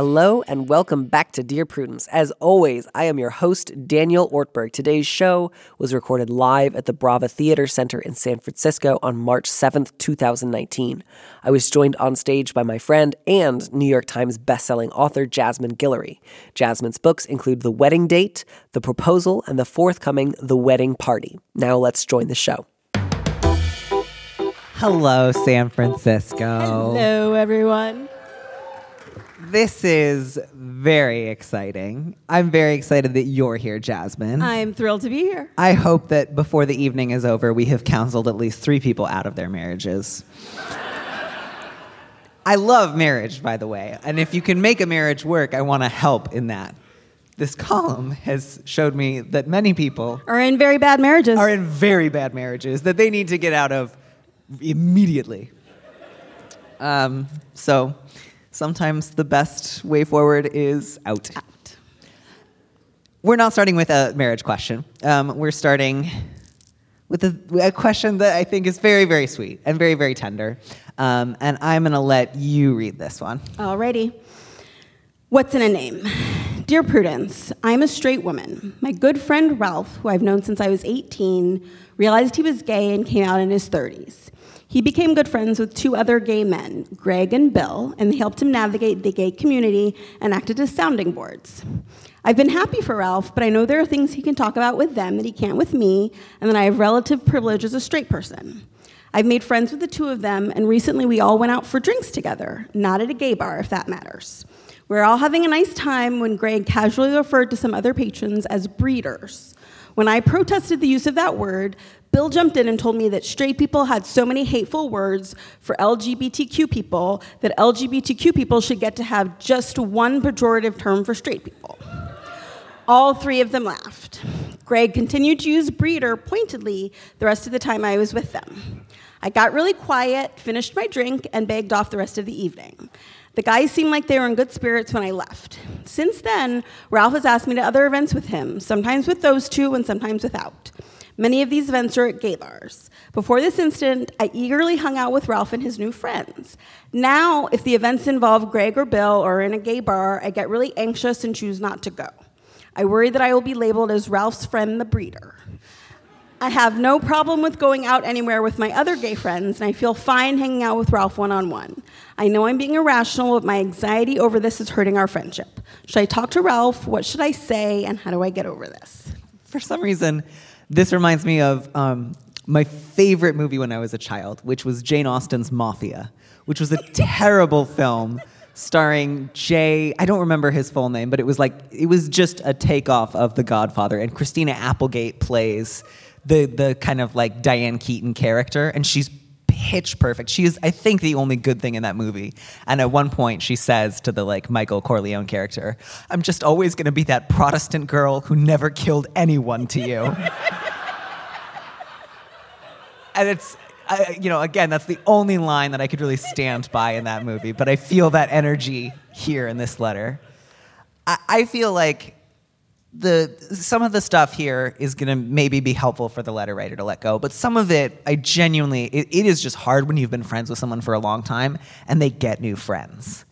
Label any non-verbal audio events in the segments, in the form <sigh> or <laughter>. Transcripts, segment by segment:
Hello and welcome back to Dear Prudence. As always, I am your host, Daniel Ortberg. Today's show was recorded live at the Brava Theater Center in San Francisco on March 7th, 2019. I was joined on stage by my friend and New York Times bestselling author Jasmine Guillory. Jasmine's books include The Wedding Date, The Proposal, and the forthcoming The Wedding Party. Now let's join the show. Hello, San Francisco. Hello, everyone. This is very exciting. I'm very excited that you're here, Jasmine. I'm thrilled to be here. I hope that before the evening is over, we have counseled at least three people out of their marriages. I love marriage, by the way. And if you can make a marriage work, I want to help in that. This column has showed me that many people Are in very bad marriages. are in very bad marriages that they need to get out of immediately. Um, so sometimes the best way forward is out. We're not starting with a marriage question. Um, we're starting with a, a question that I think is very, very sweet and very, very tender. Um, and I'm going to let you read this one. Alrighty. What's in a name? Dear Prudence, I'm a straight woman. My good friend Ralph, who I've known since I was 18, realized he was gay and came out in his 30s. He became good friends with two other gay men, Greg and Bill, and they helped him navigate the gay community and acted as sounding boards. I've been happy for Ralph, but I know there are things he can talk about with them that he can't with me, and that I have relative privilege as a straight person. I've made friends with the two of them, and recently we all went out for drinks together, not at a gay bar, if that matters. We're all having a nice time when Greg casually referred to some other patrons as breeders. When I protested the use of that word, Bill jumped in and told me that straight people had so many hateful words for LGBTQ people that LGBTQ people should get to have just one pejorative term for straight people. All three of them laughed. Greg continued to use breeder pointedly the rest of the time I was with them. I got really quiet, finished my drink, and begged off the rest of the evening. The guys seemed like they were in good spirits when I left. Since then, Ralph has asked me to other events with him, sometimes with those two and sometimes without. Many of these events are at gay bars. Before this incident, I eagerly hung out with Ralph and his new friends. Now, if the events involve Greg or Bill or in a gay bar, I get really anxious and choose not to go. I worry that I will be labeled as Ralph's friend, the breeder. I have no problem with going out anywhere with my other gay friends, and I feel fine hanging out with Ralph one on one. I know I'm being irrational, but my anxiety over this is hurting our friendship. Should I talk to Ralph? What should I say? And how do I get over this? For some reason, this reminds me of um, my favorite movie when I was a child, which was Jane Austen's Mafia, which was a terrible film starring Jay. I don't remember his full name, but it was like it was just a takeoff of The Godfather, and Christina Applegate plays the the kind of like Diane Keaton character, and she's pitch perfect. She is, I think, the only good thing in that movie. And at one point, she says to the like Michael Corleone character, "I'm just always going to be that Protestant girl who never killed anyone to you." <laughs> and it's I, you know again that's the only line that i could really stand by in that movie but i feel that energy here in this letter i, I feel like the some of the stuff here is going to maybe be helpful for the letter writer to let go but some of it i genuinely it, it is just hard when you've been friends with someone for a long time and they get new friends.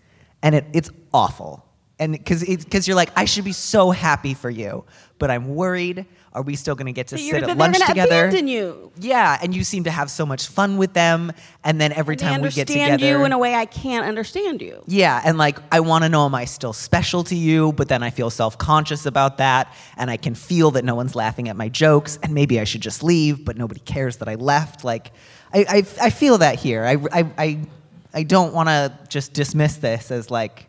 And it, it's awful. And because because you're like i should be so happy for you but i'm worried Are we still going to get to sit at lunch together? Yeah, and you seem to have so much fun with them. And then every They time we get understand together, you in a way I can't understand you. yeah, and like I want to know am I still special to you, but then I feel self-conscious about that and I can feel that no one's laughing at my jokes and maybe I should just leave, but nobody cares that I left. Like I I, I feel that here. I I I, I don't want to just dismiss this as like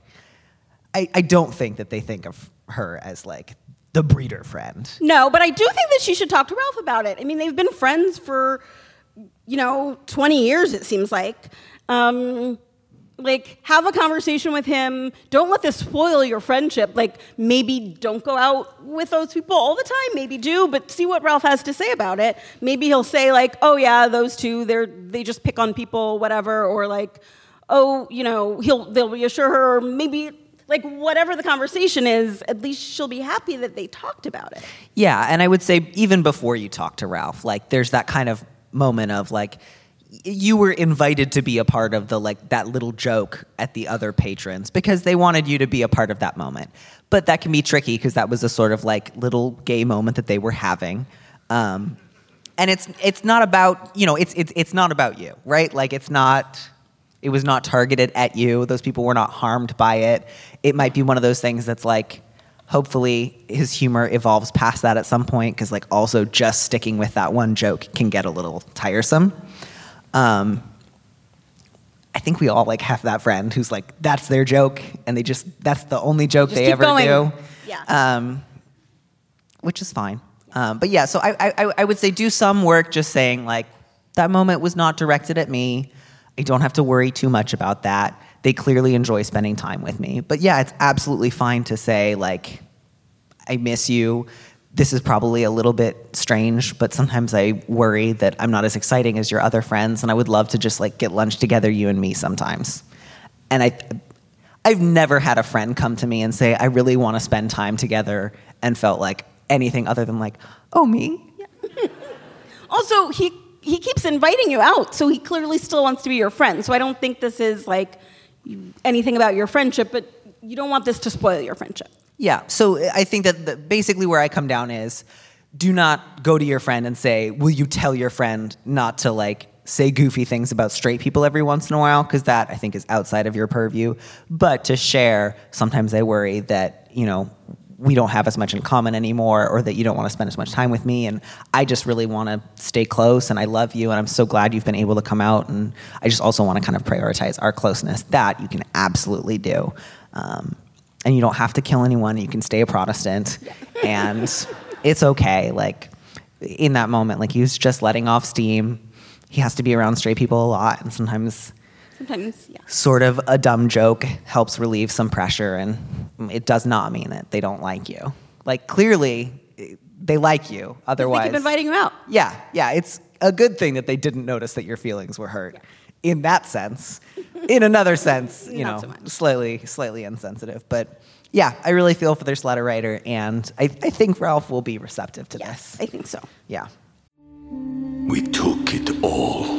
I, I don't think that they think of her as like the breeder friend. No, but I do think that she should talk to Ralph about it. I mean, they've been friends for, you know, 20 years, it seems like. Um, like, have a conversation with him. Don't let this spoil your friendship. Like, maybe don't go out with those people all the time. Maybe do, but see what Ralph has to say about it. Maybe he'll say, like, oh, yeah, those two, they're, they just pick on people, whatever. Or, like, oh, you know, he'll, they'll reassure her. Or maybe, like, whatever the conversation is, at least she'll be happy that they talked about it. Yeah, and I would say even before you talk to Ralph, like there's that kind of moment of like you were invited to be a part of the like that little joke at the other patrons because they wanted you to be a part of that moment. But that can be tricky because that was a sort of like little gay moment that they were having. Um, and it's it's not about you know it's it's it's not about you right like it's not it was not targeted at you those people were not harmed by it it might be one of those things that's like hopefully his humor evolves past that at some point because like also just sticking with that one joke can get a little tiresome um, i think we all like have that friend who's like that's their joke and they just that's the only joke Just they ever going. do Yeah. um, which is fine. Um, but yeah, so I, I, I would say do some work just saying, like, that moment was not directed at me. I don't have to worry too much about that. They clearly enjoy spending time with me. But yeah, it's absolutely fine to say, like, I miss you. This is probably a little bit strange, but sometimes I worry that I'm not as exciting as your other friends, and I would love to just like get lunch together, you and me, sometimes. And I, I've never had a friend come to me and say, I really want to spend time together, and felt like anything other than like, oh, me? Yeah. <laughs> Also, he he keeps inviting you out, so he clearly still wants to be your friend. So I don't think this is like anything about your friendship, but you don't want this to spoil your friendship. Yeah. So I think that the, basically where I come down is do not go to your friend and say, will you tell your friend not to like say goofy things about straight people every once in a while? Because that I think is outside of your purview. But to share, sometimes I worry that, you know, we don't have as much in common anymore or that you don't want to spend as much time with me. And i just really want to stay close and i love you and i'm so glad you've been able to come out. And i just also want to kind of prioritize our closeness. That you can absolutely do. Um, and you don't have to kill anyone. You can stay a protestant. <laughs> And it's okay. Like in that moment like he's just letting off steam. He has to be around straight people a lot. And sometimes Sometimes, yeah. sort of a dumb joke helps relieve some pressure and it does not mean that they don't like you. Like clearly they like you Otherwise, They otherwise. keep inviting you out. yeah yeah it's a good thing that they didn't notice that your feelings were hurt. In that sense. In another sense <laughs> you Not know so slightly slightly insensitive. But yeah i really feel for this letter writer and i, I think ralph will be receptive to Yes, this. I think so. yeah. We took it all.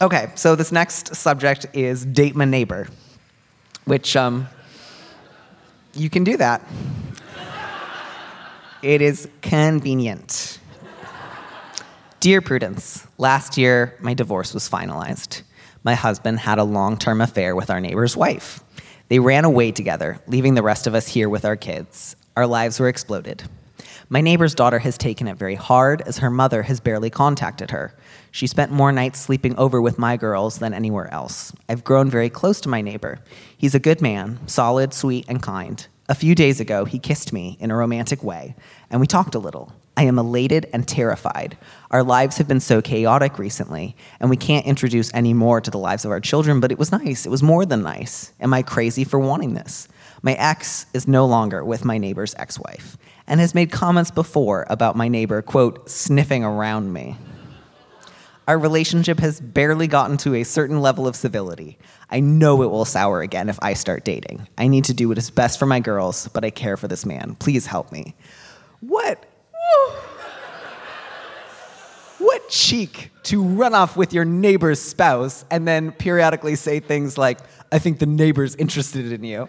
Okay, so this next subject is date my neighbor, which um, you can do that. It is convenient. Dear Prudence, last year my divorce was finalized. My husband had a long term affair with our neighbor's wife. They ran away together, leaving the rest of us here with our kids. Our lives were exploded. My neighbor's daughter has taken it very hard as her mother has barely contacted her. She spent more nights sleeping over with my girls than anywhere else. I've grown very close to my neighbor. He's a good man, solid, sweet, and kind. A few days ago, he kissed me in a romantic way, and we talked a little. I am elated and terrified. Our lives have been so chaotic recently, and we can't introduce any more to the lives of our children, but it was nice. It was more than nice. Am I crazy for wanting this? My ex is no longer with my neighbor's ex wife and has made comments before about my neighbor, quote, sniffing around me. Our relationship has barely gotten to a certain level of civility. I know it will sour again if I start dating. I need to do what is best for my girls, but I care for this man. Please help me. What? What cheek to run off with your neighbor's spouse and then periodically say things like, I think the neighbor's interested in you.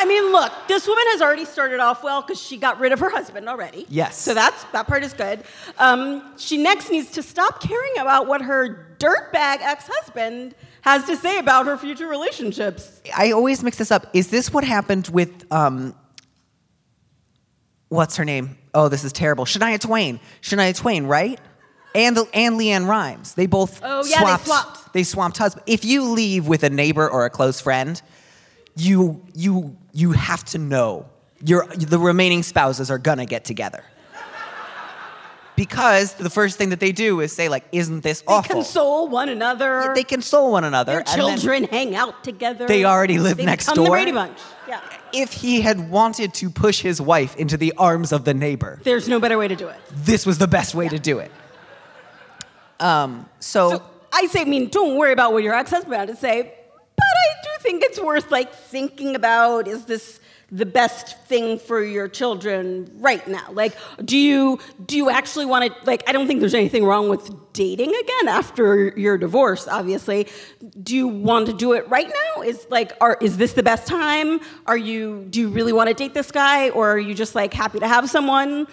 I mean, look, this woman has already started off well because she got rid of her husband already. Yes. So that's that part is good. Um, she next needs to stop caring about what her dirtbag ex-husband has to say about her future relationships. I always mix this up. Is this what happened with um what's her name? Oh, this is terrible. Shania Twain. Shania Twain, right? And the, and LeAnn Rimes. They both Oh, yeah, they swapped, swapped. They swapped husbands. If you leave with a neighbor or a close friend, you you you have to know your the remaining spouses are gonna get together. Because the first thing that they do is say like, "Isn't this They awful?" They console one another. they console one another. Their children hang out together. They already live They next door. The Brady Bunch. Yeah. if he had wanted to push his wife into the arms of the neighbor, There's no better way to do it. this was the best way to do it. Um, so, So I say, I mean, don't worry about what your ex-husband had to say, but I do think it's worth like thinking about: is this the best thing for your children right now? Like, do you do you actually want to? Like, I don't think there's anything wrong with dating again after your divorce. Obviously, do you want to do it right now? Is like, are is this the best time? Are you do you really want to date this guy, or are you just like happy to have someone?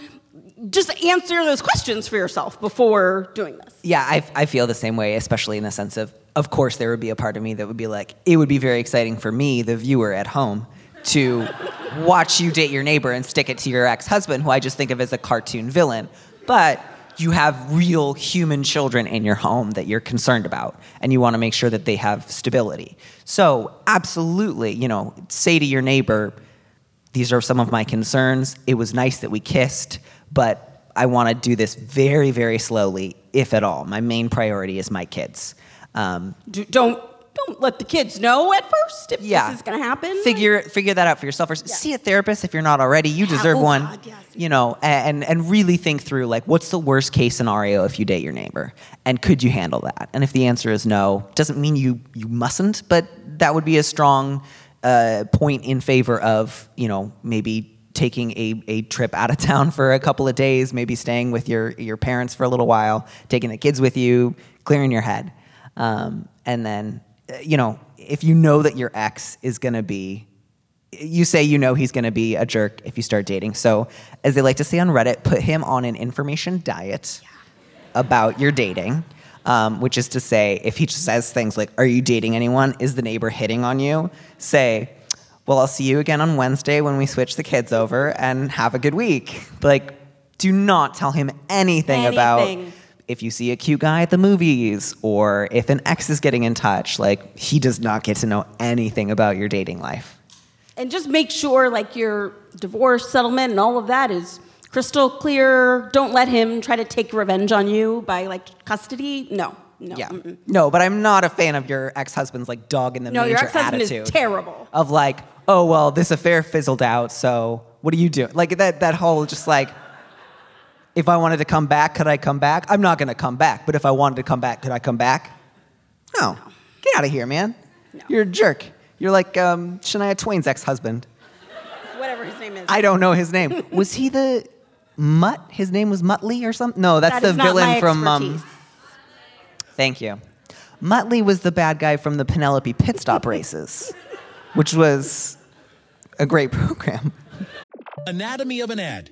Just answer those questions for yourself before doing this. yeah, I, I feel the same way, especially in the sense of, of course, there would be a part of me that would be like, it would be very exciting for me, the viewer at home, to watch you date your neighbor and stick it to your ex husband, who I just think of as a cartoon villain. But you have real human children in your home that you're concerned about, and you want to make sure that they have stability. So, absolutely, you know, say to your neighbor, these are some of my concerns. It was nice that we kissed, but I want to do this very, very slowly, if at all. My main priority is my kids. Um, Do, don't don't let the kids know at first if yeah, this is going to happen. Figure figure that out for yourself. Or see a therapist if you're not already. You deserve oh one. God, yes. You know, and and really think through like what's the worst case scenario if you date your neighbor, and could you handle that? And if the answer is no, doesn't mean you you mustn't, but that would be a strong uh, point in favor of you know maybe taking a, a trip out of <laughs> town for a couple of days, maybe staying with your your parents for a little while, taking the kids with you, clearing your head, um, and then you know if you know that your ex is going to be you say you know he's going to be a jerk if you start dating. So, as they like to say on Reddit, put him on an information diet about your dating, um, which is to say, if he just says things like, Are you dating anyone? Is the neighbor hitting on you? Say, Well, I'll see you again on Wednesday when we switch the kids over and have a good week. Like, do not tell him anything, about Anything. If you see a cute guy at the movies or if an ex is getting in touch. Like, he does not get to know anything about your dating life. and just make sure like your divorce settlement and all of that is crystal clear. Don't let him try to take revenge on you by like custody. No, no. Yeah. mm-mm. No, but I'm not a fan of your ex-husband's like dog in the No, major your ex-husband attitude. is terrible. Of like, oh well, this affair fizzled out, so what do you do? Like that that whole just like if I wanted to come back, could I come back? I'm not gonna come back, but if I wanted to come back, could I come back? No. Get out of here, man. No. You're a jerk. You're like um, Shania Twain's ex-husband. Whatever his name is. I don't know his name. <laughs> was he the Mutt? His name was Muttley or something? No, that's That the is not villain my from um. Thank you. Muttley was the bad guy from the Penelope Pitstop <laughs> races, which was a great program. Anatomy of an ad.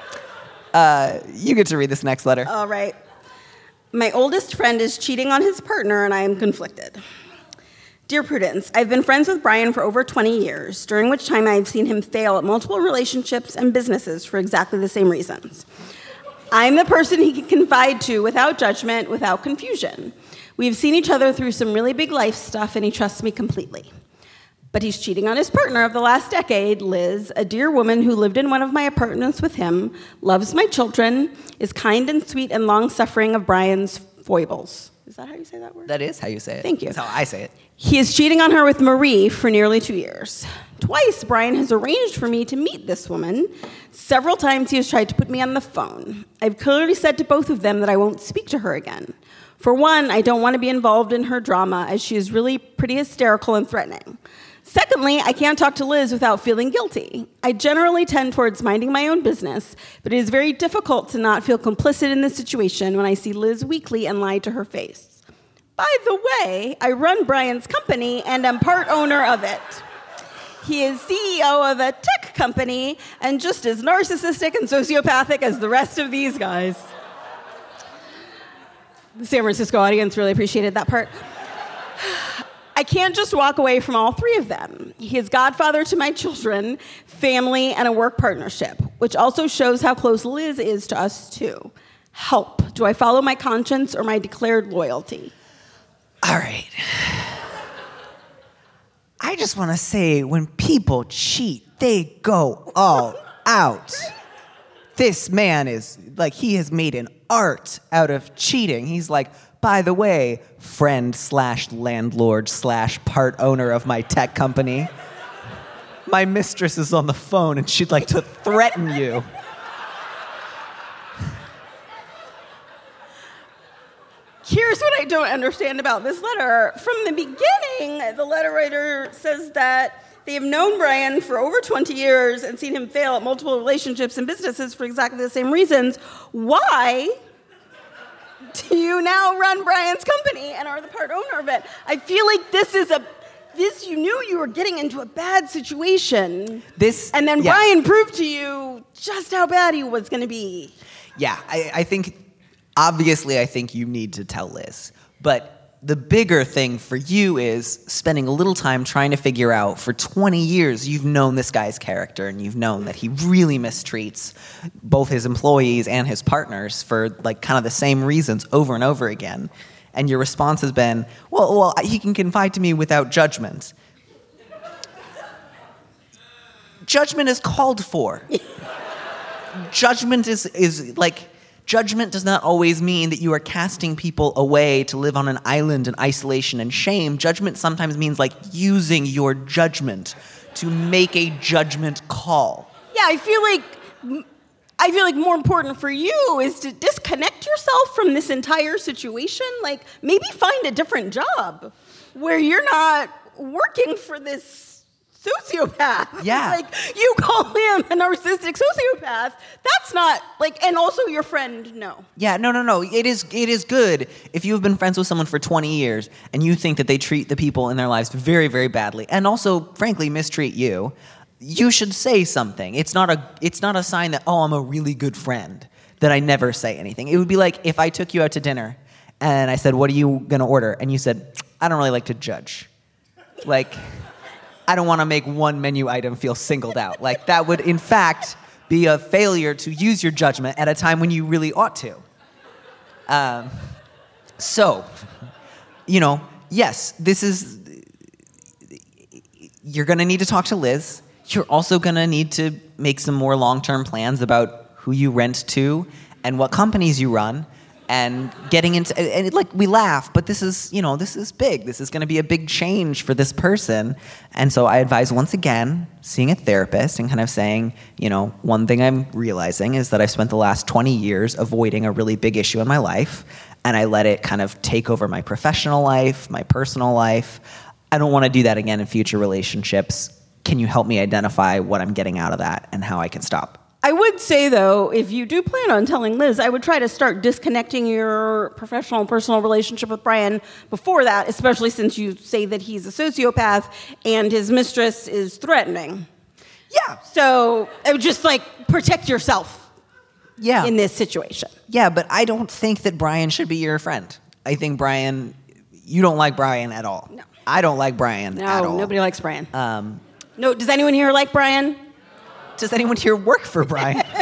Uh, you get to read this next letter. All right. My oldest friend is cheating on his partner, and I am conflicted. Dear Prudence, I've been friends with Brian for over 20 years, during which time I've seen him fail at multiple relationships and businesses for exactly the same reasons. I'm the person he can confide to without judgment, without confusion. We've seen each other through some really big life stuff, and he trusts me completely. But he's cheating on his partner of the last decade, Liz, a dear woman who lived in one of my apartments with him, loves my children, is kind and sweet and long suffering of Brian's foibles. Is that how you say that word? That is how you say it. Thank you. That's how I say it. He is cheating on her with Marie for nearly two years. Twice, Brian has arranged for me to meet this woman. Several times, he has tried to put me on the phone. I've clearly said to both of them that I won't speak to her again. For one, I don't want to be involved in her drama, as she is really pretty hysterical and threatening. Secondly, I can't talk to Liz without feeling guilty. I generally tend towards minding my own business, but it is very difficult to not feel complicit in this situation when I see Liz weekly and lie to her face. By the way, I run Brian's company and am part owner of it. He is CEO of a tech company and just as narcissistic and sociopathic as the rest of these guys. The San Francisco audience really appreciated that part. I can't just walk away from all three of them. He is godfather to my children, family, and a work partnership, which also shows how close Liz is to us, too. Help. Do I follow my conscience or my declared loyalty? All right. I just want to say when people cheat, they go all out. This man is like, he has made an art out of cheating. He's like, by the way, friend slash landlord slash part owner of my tech company, my mistress is on the phone and she'd like to threaten you. Here's what I don't understand about this letter. From the beginning, the letter writer says that they have known Brian for over 20 years and seen him fail at multiple relationships and businesses for exactly the same reasons. Why <laughs> you now run Brian's company and are the part owner of it? I feel like this is a this you knew you were getting into a bad situation. This And then yeah. Brian proved to you just how bad he was going to be. Yeah, I, I think obviously I think you need to tell Liz. But the bigger thing for you is spending a little time trying to figure out for 20 years you've known this guy's character and you've known that he really mistreats both his employees and his partners for like kind of the same reasons over and over again. And your response has been, well, well, he can confide to me without judgment. judgment is called for. judgment is, is like, judgment does not always mean that you are casting people away to live on an island in isolation and shame. Judgment sometimes means like using your judgment to make a judgment call. Yeah, I feel like I feel like more important for you is to disconnect yourself from this entire situation. Like maybe find a different job where you're not working for this sociopath. <laughs> Yeah. like you call him a narcissistic sociopath. That's not like and also your friend, no. Yeah, no, no, no. It is it is good if you have been friends with someone for 20 years and you think that they treat the people in their lives very, very badly and also frankly mistreat you. You should say something. It's not a it's not a sign that oh, I'm a really good friend that I never say anything. It would be like if I took you out to dinner and I said, "What are you going to order?" and you said, "I don't really like to judge." Like I don't want to make one menu item feel singled out. Like that would in fact be a failure to use your judgment at a time when you really ought to. Um, so, you know, yes, this is. You're going to need to talk to Liz. You're also going to need to make some more long term plans about who you rent to and what companies you run and getting into and it, like we laugh but this is you know this is big. This is going to be a big change for this person. And so i advise once again seeing a therapist and kind of saying you know one thing i'm realizing is that i've spent the last 20 years avoiding a really big issue in my life and i let it kind of take over my professional life my personal life. I don't want to do that again in future relationships. Can you help me identify what i'm getting out of that and how i can stop I would say though, if you do plan on telling Liz, I would try to start disconnecting your professional and personal relationship with Brian before that, especially since you say that he's a sociopath and his mistress is threatening. Yeah. So I would just like protect yourself yeah. in this situation. Yeah, but I don't think that Brian should be your friend. I think Brian, you don't like Brian at all. No. I don't like Brian No, at all. nobody likes Brian. Um, no, does anyone here like Brian? Does anyone here work for Brian? <laughs>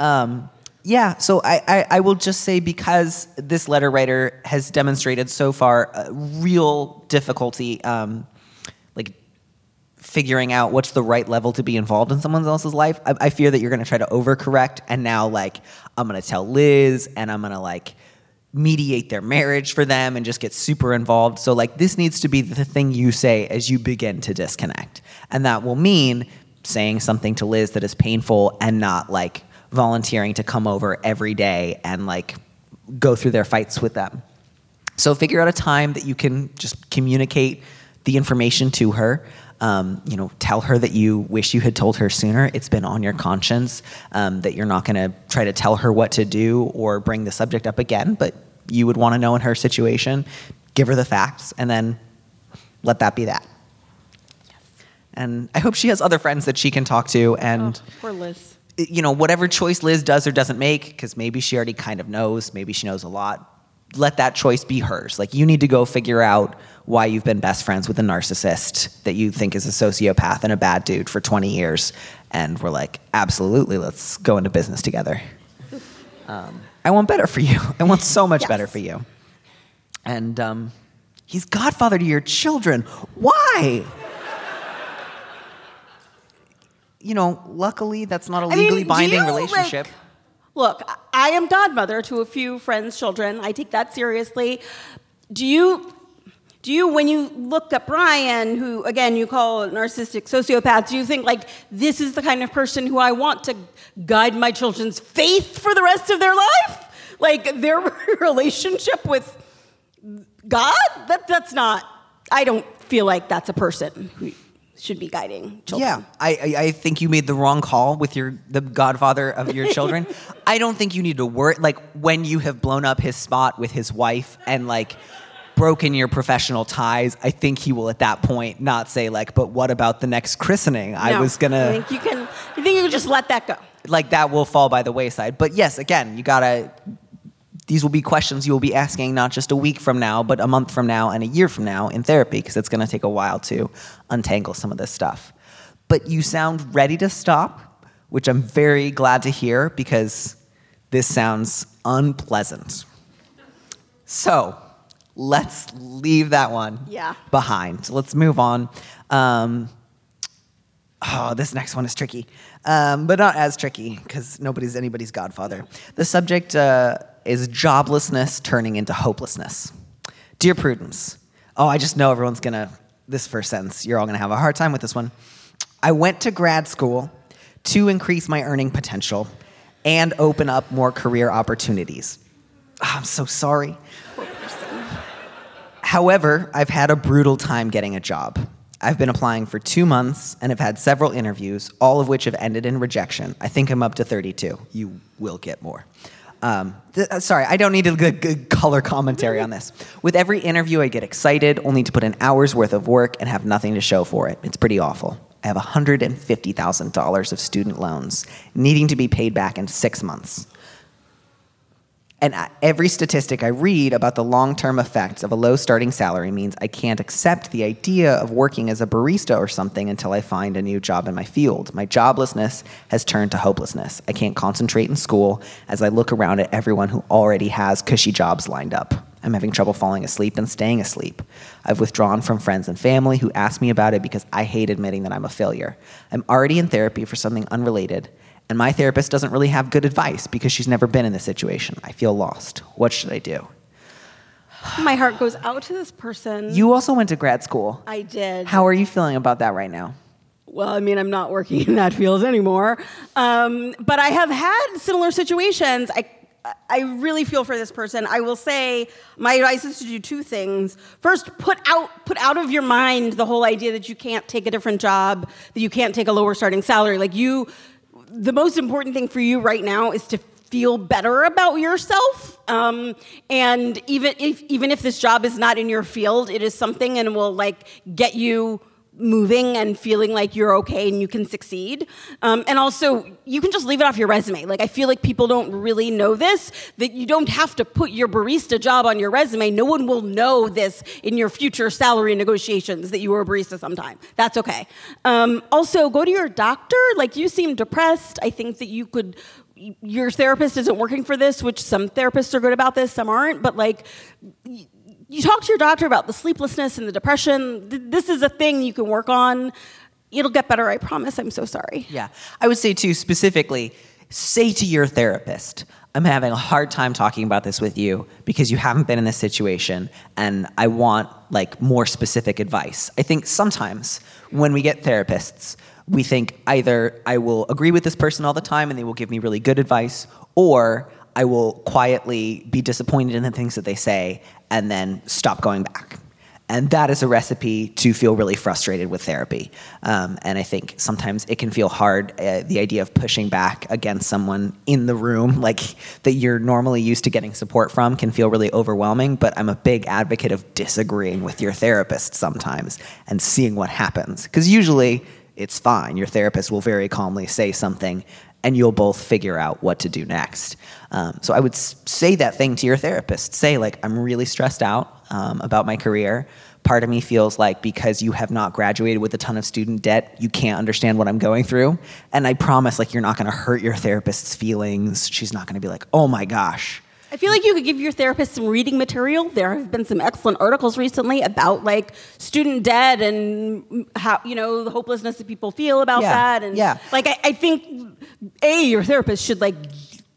Um, yeah, so I, I, I will just say because this letter writer has demonstrated so far a real difficulty, um, like figuring out what's the right level to be involved in someone else's life. I, I fear that you're going to try to overcorrect, and now like I'm going to tell Liz, and I'm going to like mediate their marriage for them and just get super involved. So like this needs to be the thing you say as you begin to disconnect, and that will mean saying something to Liz that is painful and not like volunteering to come over every day and like go through their fights with them. So figure out a time that you can just communicate the information to her. Um, you know, tell her that you wish you had told her sooner. It's been on your conscience um, that you're not going to try to tell her what to do or bring the subject up again, but you would want to know in her situation. Give her the facts, and then let that be that. And I hope she has other friends that she can talk to and Oh, poor Liz. you know, whatever choice Liz does or doesn't make, because maybe she already kind of knows, maybe she knows a lot, let that choice be hers. Like, you need to go figure out why you've been best friends with a narcissist that you think is a sociopath and a bad dude for 20 years. And we're like, absolutely, let's go into business together. Um, I want better for you. I want so much better for you. And um, he's godfather to your children. Why? You know, luckily that's not a mean, legally do binding you, relationship. like- look, I am godmother to a few friends' children. I take that seriously. Do you, do you, when you look at Brian, who again you call a narcissistic sociopath, do you think like this is the kind of person who I want to guide my children's faith for the rest of their life? Like their <laughs> relationship with God? That that's not. I don't feel like that's a person who should be guiding children. Yeah, I, I, I think you made the wrong call with your the godfather of your <laughs> children. I don't think you need to worry. Like when you have blown up his spot with his wife and like broken your professional ties, I think he will at that point not say like, "But what about the next christening?" I was gonna I think you can. I think you can just let that go. like that will fall by the wayside. But yes, again, you gotta. These will be questions you will be asking not just a week from now, but a month from now and a year from now in therapy, because it's going to take a while to untangle some of this stuff. But you sound ready to stop, which I'm very glad to hear because this sounds unpleasant. So let's leave that one Yeah. behind. Let's move on. Um, Oh, this next one is tricky, um, but not as tricky because nobody's anybody's godfather. The subject uh, is joblessness turning into hopelessness. Dear Prudence, oh, I just know everyone's gonna, this first sentence, you're all gonna have a hard time with this one. I went to grad school to increase my earning potential and open up more career opportunities. Ah, I'm so sorry. However, I've had a brutal time getting a job. I've been applying for two months and have had several interviews, all of which have ended in rejection. I think I'm up to 32. You will get more. Um, th- uh, sorry, I don't need a good, good color commentary on this. With every interview, I get excited, only to put an hour's worth of work and have nothing to show for it. It's pretty awful. I have $150,000 of student loans needing to be paid back in six months. And every statistic I read about the long term effects of a low starting salary means I can't accept the idea of working as a barista or something until I find a new job in my field. My joblessness has turned to hopelessness. I can't concentrate in school as I look around at everyone who already has cushy jobs lined up. I'm having trouble falling asleep and staying asleep. I've withdrawn from friends and family who ask me about it because I hate admitting that I'm a failure. I'm already in therapy for something unrelated, and my therapist doesn't really have good advice because she's never been in this situation. I feel lost. What should I do? <sighs> My heart goes out to this person. You also went to grad school. I did. How are you feeling about that right now? Well, I mean, I'm not working <laughs> in that field anymore. Um, but I have had similar situations. I, I really feel for this person. I will say my advice is to do two things. First, put out put out of your mind the whole idea that you can't take a different job, that you can't take a lower starting salary. Like you, the most important thing for you right now is to feel better about yourself. Um, and even if even if this job is not in your field, it is something and will like get you moving and feeling like you're okay and you can succeed. Um, and also, you can just leave it off your resume. Like, I feel like people don't really know this, that you don't have to put your barista job on your resume. No one will know this in your future salary negotiations that you were a barista sometime. That's okay. Um, also, go to your doctor. Like, you seem depressed. I think that you could your therapist isn't working for this, which some therapists are good about this, some aren't, but like you talk to your doctor about the sleeplessness and the depression. This is a thing you can work on. It'll get better, I promise. I'm so sorry. Yeah. I would say, too, specifically, say to your therapist, I'm having a hard time talking about this with you because you haven't been in this situation and I want like more specific advice. I think sometimes when we get therapists, we think either I will agree with this person all the time and they will give me really good advice or I will quietly be disappointed in the things that they say and then stop going back. And that is a recipe to feel really frustrated with therapy. Um, and I think sometimes it can feel hard, uh, the idea of pushing back against someone in the room, <laughs> like that you're normally used to getting support from, can feel really overwhelming. But I'm a big advocate of disagreeing with your therapist sometimes and seeing what happens. Because usually it's fine. Your therapist will very calmly say something and you'll both figure out what to do next. Um, so I would say that thing to your therapist. Say, like, I'm really stressed out um, about my career. Part of me feels like because you have not graduated with a ton of student debt, you can't understand what I'm going through. And I promise, like, you're not to hurt your therapist's feelings. She's not to be like, oh my gosh. I feel like you could give your therapist some reading material. There have been some excellent articles recently about like student debt and how you know the hopelessness that people feel about Yeah, that. And yeah. like I, I think a your therapist should like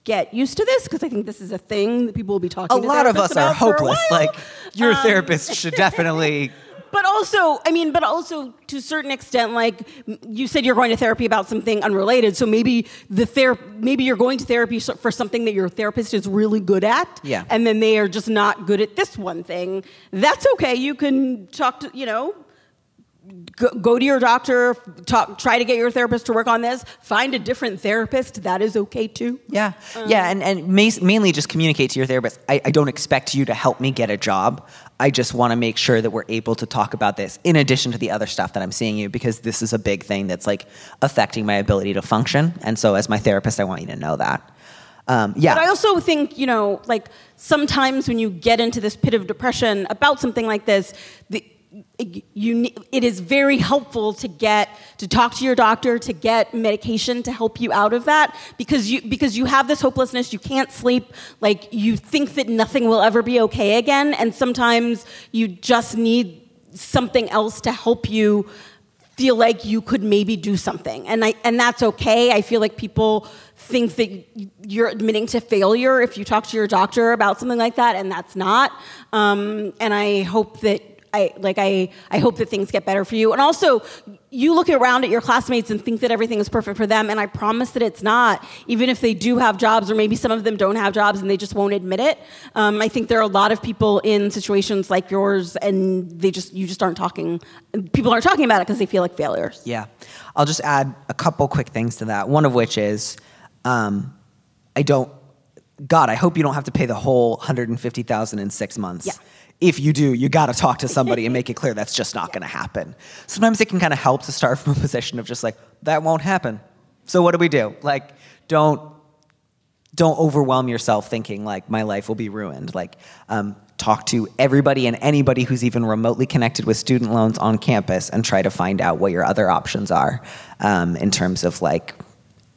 get used to this because I think this is a thing that people will be talking. About. A lot of us are hopeless. Like, your Um, therapist should definitely. <laughs> But also, I mean, but also to a certain extent, like you said, you're going to therapy about something unrelated. So maybe the ther- maybe you're going to therapy for something that your therapist is really good at, Yeah. and then they are just not good at this one thing. That's okay. You can talk to you know. Go, go to your doctor. Talk. Try to get your therapist to work on this. Find a different therapist. That is okay too. Yeah, um, yeah, and and mainly just communicate to your therapist. I, I don't expect you to help me get a job. I just want to make sure that we're able to talk about this in addition to the other stuff that I'm seeing you because this is a big thing that's like affecting my ability to function. And so, as my therapist, I want you to know that. Um, yeah, But I also think, you know, like sometimes when you get into this pit of depression about something like this, the, you, it is very helpful to get to talk to your doctor to get medication to help you out of that because you because you have this hopelessness you can't sleep like you think that nothing will ever be okay again and sometimes you just need something else to help you feel like you could maybe do something and I and that's okay. I feel like people think that you're admitting to failure if you talk to your doctor about something like that and that's not. Um, and I hope that I like I I hope that things get better for you and also you look around at your classmates and think that everything is perfect for them and I promise that it's not even if they do have jobs or maybe some of them don't have jobs and they just won't admit it um, I think there are a lot of people in situations like yours and they just you just aren't talking people aren't talking about it because they feel like failures Yeah. I'll just add a couple quick things to that. One of which is um, I don't, God, I hope you don't have to pay the whole 150000 in six months. Yeah. If you do, you got to talk to somebody and make it clear that's just not going to happen. Sometimes it can kind of help to start from a position of just like, that won't happen. So what do we do? Like, don't don't overwhelm yourself thinking like my life will be ruined. Like, um, talk to everybody and anybody who's even remotely connected with student loans on campus and try to find out what your other options are um, in terms of like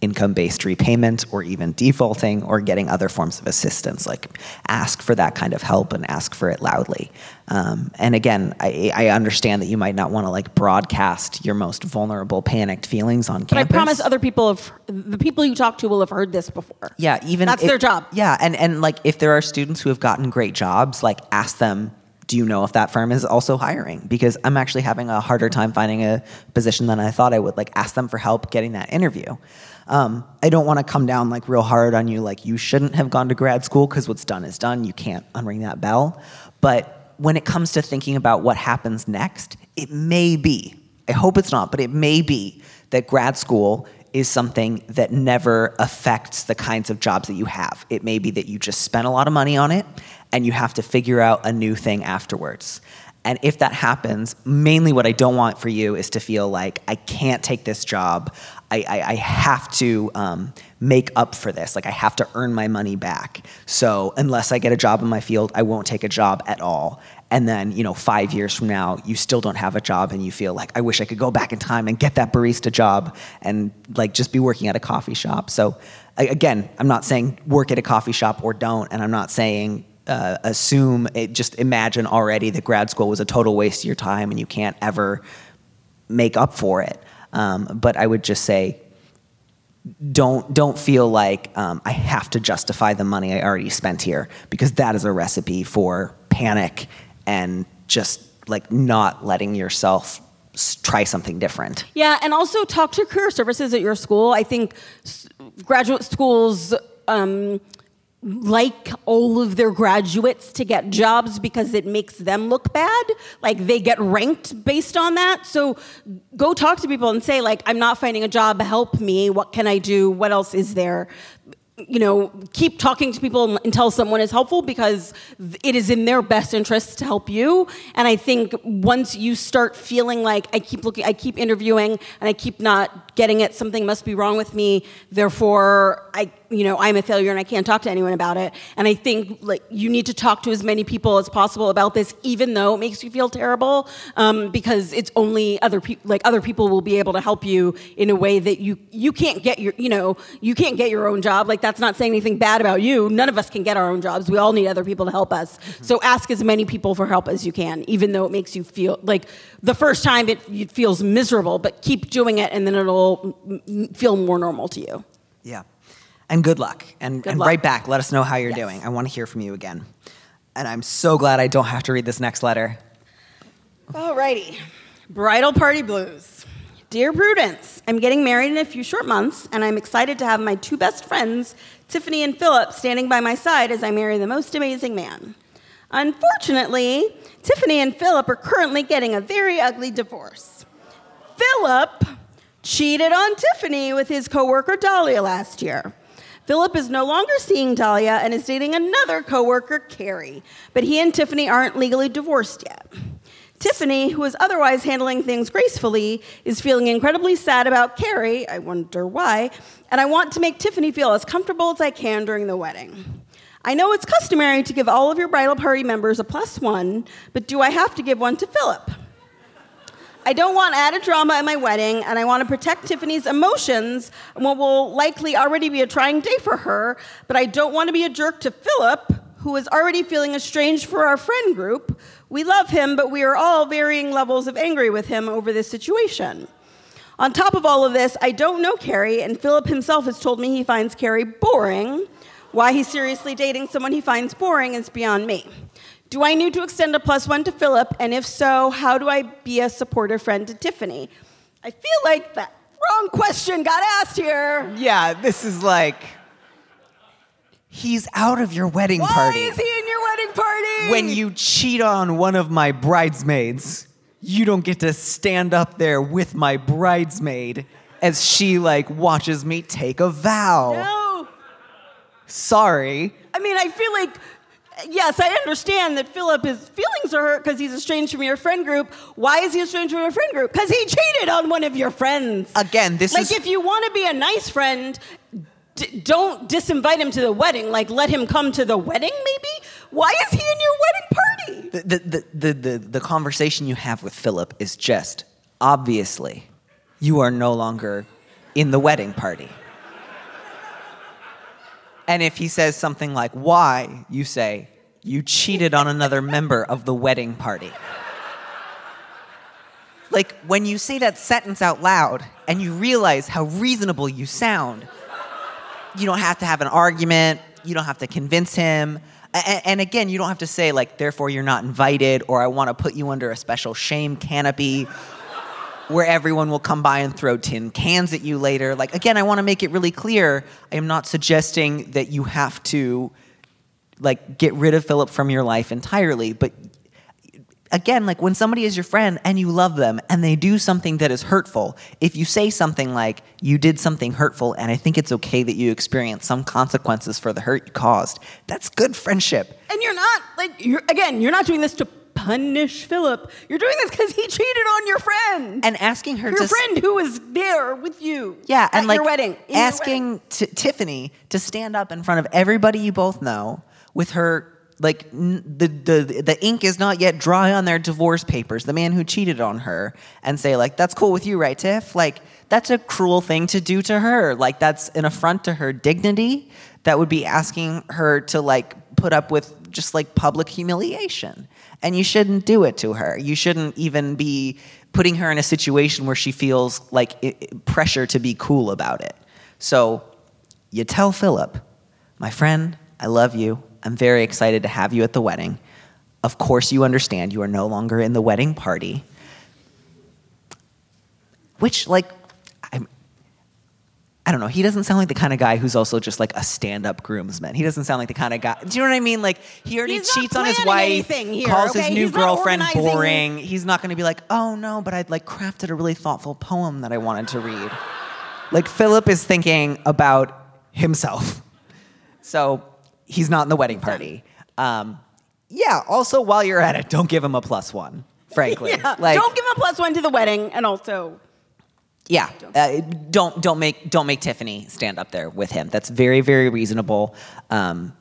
income based repayment or even defaulting or getting other forms of assistance. Like, ask for that kind of help and ask for it loudly. Um, and again, I, I understand that you might not want to like broadcast your most vulnerable, panicked feelings on campus. but I promise other people have the people you talk to will have heard this before Yeah, even That's if- their job. Yeah, and and like if there are students who have gotten great jobs, like ask them, do you know if that firm is also hiring? Because I'm actually having a harder time finding a position than I thought I would. Like ask them for help getting that interview. Um, I don't want to come down like real hard on you, like you shouldn't have gone to grad school because what's done is done. You can't unring that bell. But when it comes to thinking about what happens next, it may be, I hope it's not, but it may be that grad school is something that never affects the kinds of jobs that you have. It may be that you just spent a lot of money on it and you have to figure out a new thing afterwards. And if that happens, mainly what I don't want for you is to feel like I can't take this job. I, I, I have to um, make up for this. Like I have to earn my money back. So unless I get a job in my field, I won't take a job at all. and then you know five years from now you still don't have a job and you feel like i wish i could go back in time and get that barista job and like just be working at a coffee shop so again i'm not saying work at a coffee shop or don't and i'm not saying uh, assume it, just imagine already that grad school was a total waste of your time and you can't ever make up for it um, but i would just say don't don't feel like um, I have to justify the money I already spent here because that is a recipe for panic and just like not letting yourself try something different. Yeah, and also talk to career services at your school. I think graduate schools um, like all of their graduates to get jobs because it makes them look bad. Like they get ranked based on that. So go talk to people and say, like, I'm not finding a job. Help me. What can I do? What else is there? you know, keep talking to people until someone is helpful because it is in their best interest to help you. And I think once you start feeling like I keep looking, I keep interviewing, and I keep not getting it, something must be wrong with me. Therefore, I, you know, I'm a failure and I can't talk to anyone about it. And I think like you need to talk to as many people as possible about this, even though it makes you feel terrible, um, because it's only other people, like other people will be able to help you in a way that you you can't get your, you know, you can't get your own job. Like that's not saying anything bad about you. None of us can get our own jobs. We all need other people to help us. So ask as many people for help as you can, even though it makes you feel like the first time it, it feels miserable. But keep doing it, and then it'll feel more normal to you. Yeah. And good luck. And, Good and luck. right back. Let us know how you're Yes. doing. I want to hear from you again. And I'm so glad I don't have to read this next letter. All righty. Bridal party blues. Dear Prudence, I'm getting married in a few short months, and I'm excited to have my two best friends, Tiffany and Philip, standing by my side as I marry the most amazing man. Unfortunately, Tiffany and Philip are currently getting a very ugly divorce. Philip cheated on Tiffany with his coworker Dahlia last year. Philip is no longer seeing Dahlia and is dating another coworker, Carrie, but he and Tiffany aren't legally divorced yet. Tiffany, who is otherwise handling things gracefully, is feeling incredibly sad about Carrie. I wonder why. And I want to make Tiffany feel as comfortable as I can during the wedding. I know it's customary to give all of your bridal party members a plus one, but do I have to give one to Philip? I don't want added drama at my wedding, and I want to protect Tiffany's emotions on what will likely already be a trying day for her, but I don't want to be a jerk to Philip, who is already feeling estranged for our friend group. We love him, but we are all varying levels of angry with him over this situation. On top of all of this, I don't know Carrie, and Philip himself has told me he finds Carrie boring. Why he's seriously dating someone he finds boring is beyond me. Do I need to extend a plus one to Philip? And if so, how do I be a supportive friend to Tiffany? I feel like that wrong question got asked here. Yeah, this is like. He's out of your wedding Why party. is he in your wedding party? when you cheat on one of my bridesmaids, you don't get to stand up there with my bridesmaid as she like watches me take a vow. No. Sorry. I mean, I feel like, yes, I understand that Philip, his feelings are hurt because he's estranged from your friend group. Why is he estranged from your friend group? Because he cheated on one of your friends. Again, this like, is Like, if you want to be a nice friend, d- don't disinvite him to the wedding. Like, let him come to the wedding, maybe? Why is he in your wedding party? the, the, the, the, the, the conversation you have with Philip is just obviously you are no longer in the wedding party. And if he says something like, Why? you say, You cheated on another member of the wedding party. Like when you say that sentence out loud and you realize how reasonable you sound, you don't have to have an argument, you don't have to convince him. And, again, you don't have to say, like, therefore you're not invited, or I want to put you under a special shame canopy where everyone will come by and throw tin cans at you later. Like, again, I want to make it really clear I am not suggesting that you have to, like, get rid of Philip from your life entirely, but again, like when somebody is your friend and you love them and they do something that is hurtful, if you say something like, you did something hurtful and I think it's okay that you experience some consequences for the hurt you caused, that's good friendship. And you're not, like, you're, again, you're not doing this to punish Philip. You're doing this because he cheated on your friend. And asking her your to. s- friend who was there with you. Yeah, and at like your wedding. in your asking T- Tiffany to stand up in front of everybody you both know with her like n- the, the the ink is not yet dry on their divorce papers the man who cheated on her and say like that's cool with you right tiff like that's a cruel thing to do to her like that's an affront to her dignity that would be asking her to like put up with just like public humiliation and you shouldn't do it to her you shouldn't even be putting her in a situation where she feels like pressure to be cool about it so you tell philip my friend, I love you. I'm very excited to have you at the wedding. Of course, you understand you are no longer in the wedding party. Which, like, I don't know. He doesn't sound like the kind of guy who's also just like a stand-up groomsman. He doesn't sound like the kind of guy. Do you know what I mean? Like, he already He's not cheats on his planning wife, anything here, calls his okay? new He's not girlfriend organizing- boring. He's not going to be like, oh no, but I'd like crafted a really thoughtful poem that I wanted to read. like, Philip is thinking about himself. So he's not in the wedding party. Um, yeah. Also, while you're at it, don't give him a plus one. Frankly, <laughs> Yeah, like, don't give him a plus one to the wedding, and also yeah, uh, don't don't make don't make Tiffany stand up there with him. That's very very reasonable. Um,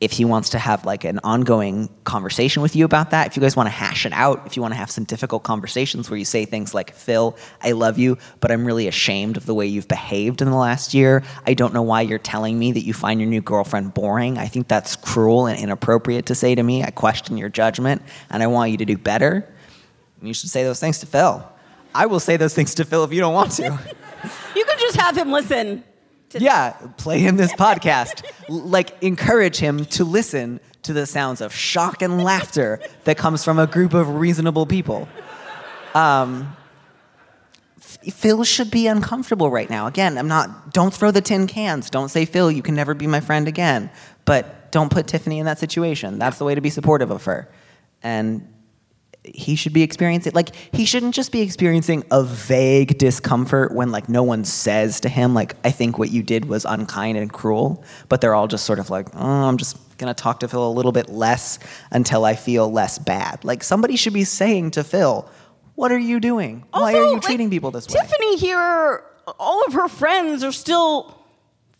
if he wants to have like an ongoing conversation with you about that, if you guys want to hash it out, if you want to have some difficult conversations where you say things like, Phil, I love you, but I'm really ashamed of the way you've behaved in the last year. I don't know why you're telling me that you find your new girlfriend boring. I think that's cruel and inappropriate to say to me. I question your judgment and I want you to do better. You should say those things to Phil. I will say those things to Phil if you don't want to. <laughs> you can just have him listen. yeah, play him this podcast. <laughs> Like, encourage him to listen to the sounds of shock and laughter that comes from a group of reasonable people. Um, Phil should be uncomfortable right now. Again, I'm not, don't throw the tin cans. Don't say, Phil, you can never be my friend again. But don't put Tiffany in that situation. That's the way to be supportive of her. And he should be experiencing like he shouldn't just be experiencing a vague discomfort when like no one says to him like I think what you did was unkind and cruel, but they're all just sort of like, "Oh, I'm just going to talk to Phil a little bit less until I feel less bad." Like somebody should be saying to Phil, "What are you doing? Why are Also, you like, treating people this way?" Tiffany here, all of her friends are still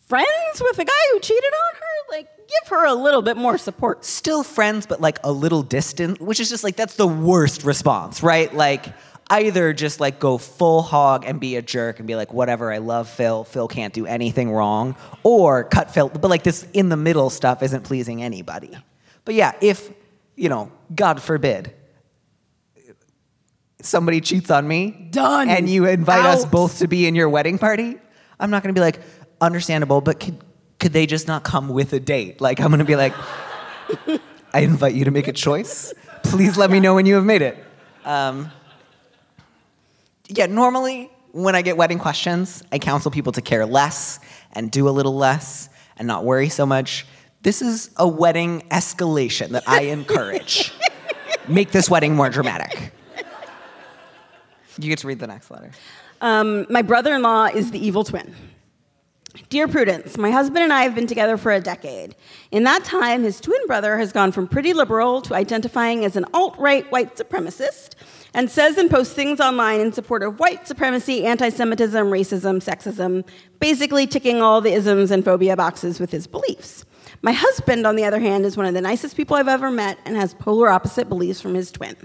friends with the guy who cheated on her. Like, give her a little bit more support. Still friends, but like a little distant, which is just like that's the worst response, right? Like either just like go full hog and be a jerk and be like, whatever, I love Phil. Phil can't do anything wrong, or cut Phil. But like this in the middle stuff isn't pleasing anybody. But yeah, if you know, God forbid, somebody cheats on me, Done. and you invite us both to be in your wedding party, I'm not going to be like, understandable, but could could they just not come with a date? Like I'm going to be like. I invite you to make a choice. Please let me know when you have made it. Um, yeah, normally when I get wedding questions, I counsel people to care less and do a little less and not worry so much. This is a wedding escalation that I encourage. <laughs> Make this wedding more dramatic. You get to read the next letter. Um, my brother in law is the evil twin. Dear Prudence, my husband and I have been together for a decade. In that time, his twin brother has gone from pretty liberal to identifying as an alt right white supremacist and says and posts things online in support of white supremacy, anti Semitism, racism, sexism, basically ticking all the isms and phobia boxes with his beliefs. My husband, on the other hand, is one of the nicest people I've ever met and has polar opposite beliefs from his twin.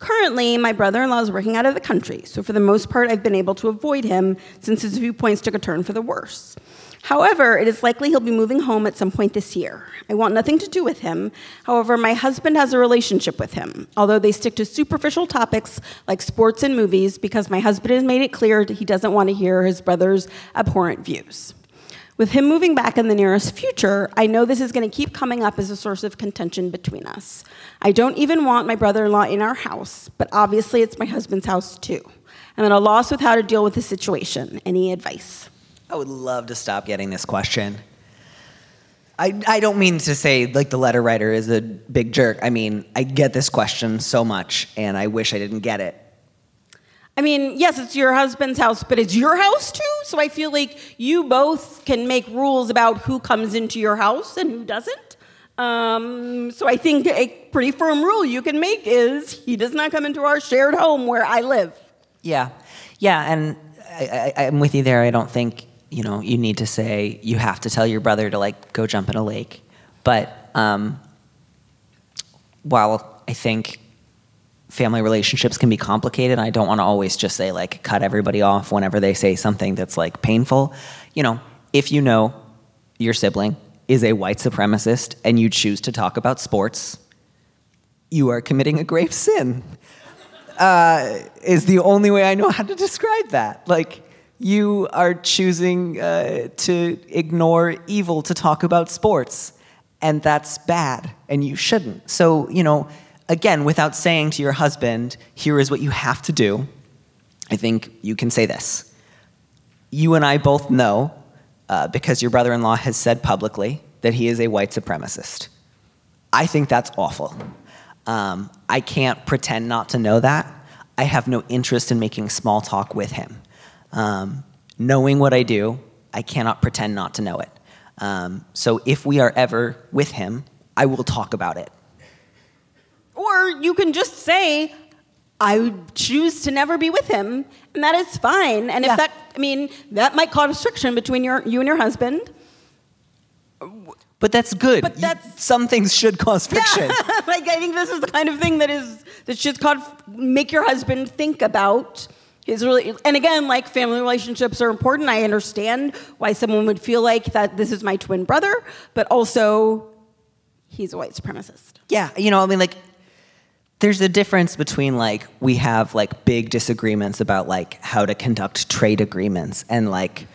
Currently, my brother in law is working out of the country, so for the most part, I've been able to avoid him since his viewpoints took a turn for the worse. However, it is likely he'll be moving home at some point this year. I want nothing to do with him. However, my husband has a relationship with him, although they stick to superficial topics like sports and movies because my husband has made it clear he doesn't want to hear his brother's abhorrent views. With him moving back in the nearest future, I know this is going to keep coming up as a source of contention between us. I don't even want my brother in law in our house, but obviously it's my husband's house too. I'm at a loss with how to deal with the situation. Any advice? I would love to stop getting this question. I, I don't mean to say like the letter writer is a big jerk. I mean, I get this question so much and I wish I didn't get it. I mean, yes, it's your husband's house, but it's your house too. So I feel like you both can make rules about who comes into your house and who doesn't. Um, so I think a pretty firm rule you can make is he does not come into our shared home where I live. Yeah, yeah, and I, I, I'm with you there. I don't think you know you need to say you have to tell your brother to like go jump in a lake, but um, while I think family relationships can be complicated, I don't want to always just say like cut everybody off whenever they say something that's like painful. You know, if you know your sibling is a white supremacist and you choose to talk about sports, you are committing a grave sin. Uh, is the only way I know how to describe that. Like, you are choosing uh, to ignore evil to talk about sports, and that's bad, and you shouldn't. So, you know, again, without saying to your husband, here is what you have to do, I think you can say this. You and I both know, uh, because your brother in law has said publicly, that he is a white supremacist. I think that's awful. Um, I can't pretend not to know that. I have no interest in making small talk with him. Um, knowing what I do, I cannot pretend not to know it. Um, so if we are ever with him, I will talk about it. Or you can just say, I would choose to never be with him, and that is fine. And Yeah. if that, I mean, that might cause friction between your, you and your husband. But that's good. But You- that's- some things should cause friction. <laughs> like I think this is the kind of thing that is that should cause, make your husband think about his really. And again, like family relationships are important. I understand why someone would feel like that this is my twin brother, but also he's a white supremacist. Yeah, you know, I mean, like, there's a difference between like we have like big disagreements about like how to conduct trade agreements and like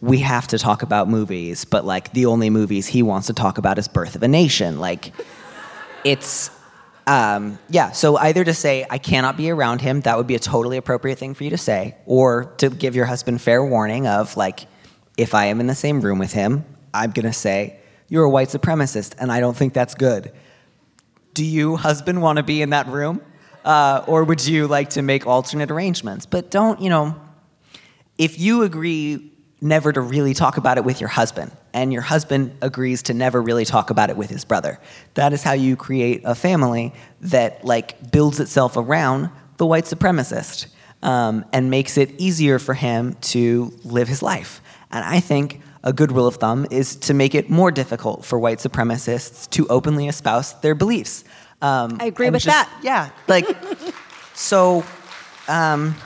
we have to talk about movies, but like the only movies he wants to talk about is Birth of a Nation. Like, it's um, yeah. So either to say I cannot be around him, that would be a totally appropriate thing for you to say, or to give your husband fair warning of like, if I am in the same room with him, I'm gonna say you're a white supremacist, and I don't think that's good do you, husband, want to be in that room? Uh, or would you like to make alternate arrangements? But don't, you know, if you agree never to really talk about it with your husband, and your husband agrees to never really talk about it with his brother, that is how you create a family that like builds itself around the white supremacist um, and makes it easier for him to live his life. And I think a good rule of thumb is to make it more difficult for white supremacists to openly espouse their beliefs. Um, I agree with just- that. Yeah, like so. Um,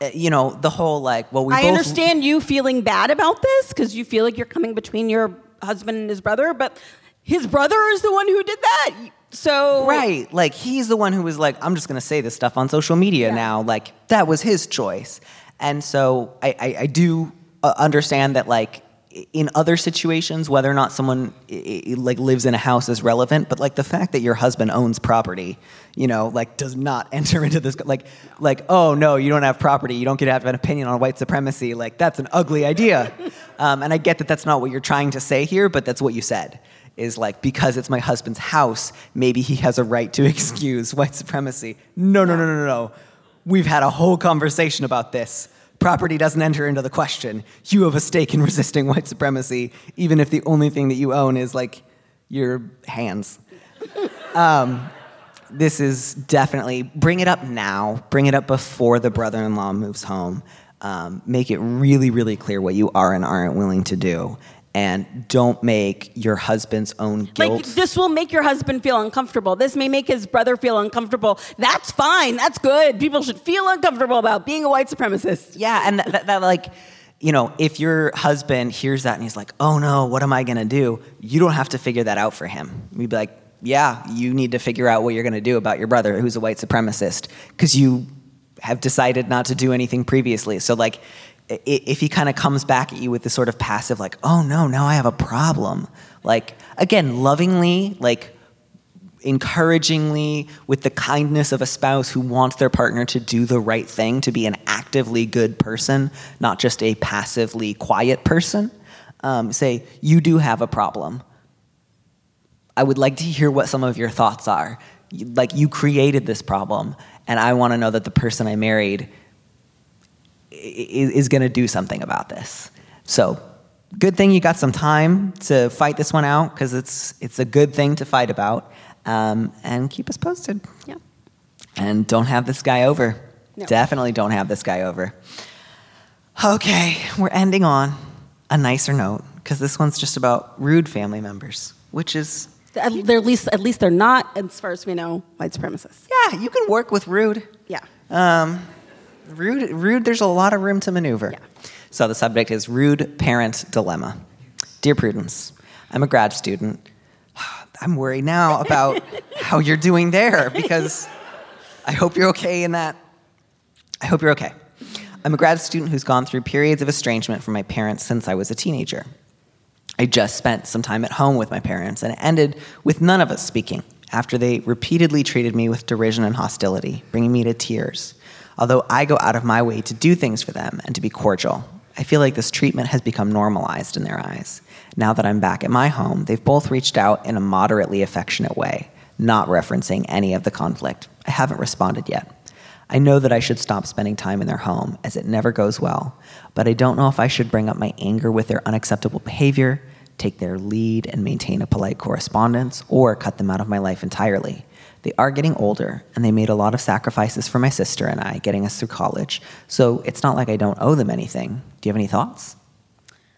uh, you know the whole like well we I understand you feeling bad about this because you feel like you're coming between your husband and his brother, but his brother is the one who did that. So Right. Like he's the one who was like, I'm just gonna say this stuff on social media now. Like that was his choice. And so I, I, I do understand that like in other situations, whether or not someone like lives in a house is relevant, but like the fact that your husband owns property, you know, like does not <laughs> enter into this. Like, like oh no, you don't have property, you don't get to have an opinion on white supremacy. Like that's an ugly idea. <laughs> um, and I get that that's not what you're trying to say here, but that's what you said is like because it's my husband's house, maybe he has a right to <laughs> excuse white supremacy. No, no, no, no, no, no. We've had a whole conversation about this. Property doesn't enter into the question. You have a stake in resisting white supremacy, even if the only thing that you own is like your hands. <laughs> Um, this is definitely bring it up now. Bring it up before the brother-in-law moves home. Um, make it really, really clear what you are and aren't willing to do, and don't make your husband's own guilt. Like this will make your husband feel uncomfortable. This may make his brother feel uncomfortable. That's fine. That's good. People should feel uncomfortable about being a white supremacist. Yeah, and that, that, that, like, you know, if your husband hears that and he's like, "Oh no, what am I gonna do?" You don't have to figure that out for him. We'd be like, "Yeah, you need to figure out what you're gonna do about your brother who's a white supremacist because you have decided not to do anything previously." So like, if he kind of comes back at you with this sort of passive, like, "Oh no, now I have a problem," like again, lovingly, like encouragingly with the kindness of a spouse who wants their partner to do the right thing, to be an actively good person, not just a passively quiet person. Um, say, you do have a problem. I would like to hear what some of your thoughts are. Like, you created this problem, and I want to know that the person I married i- i- is going to do something about this. So, good thing you got some time to fight this one out because it's it's a good thing to fight about. Um, and keep us posted. Yeah. And don't have this guy over. No. Definitely don't have this guy over. Okay, we're ending on a nicer note because this one's just about rude family members. which is At, they're at least at least they're not, as far as we know, white supremacists. yeah, you can work with rude. Yeah. Um, rude, rude. There's a lot of room to maneuver. Yeah. So the subject is rude parent dilemma. Dear Prudence, I'm a grad student. <sighs> I'm worried now about <laughs> how you're doing there because I hope you're okay in that. I hope you're okay. I'm a grad student who's gone through periods of estrangement from my parents since I was a teenager. I just spent some time at home with my parents, and it ended with none of us speaking after they repeatedly treated me with derision and hostility, bringing me to tears. Although I go out of my way to do things for them and to be cordial, I feel like this treatment has become normalized in their eyes. Now that I'm back at my home, they've both reached out in a moderately affectionate way, not referencing any of the conflict. I haven't responded yet. I know that I should stop spending time in their home, as it never goes well, but I don't know if I should bring up my anger with their unacceptable behavior, take their lead, and maintain a polite correspondence, or cut them out of my life entirely. They are getting older, and they made a lot of sacrifices for my sister and I, getting us through college, so it's not like I don't owe them anything. Do you have any thoughts?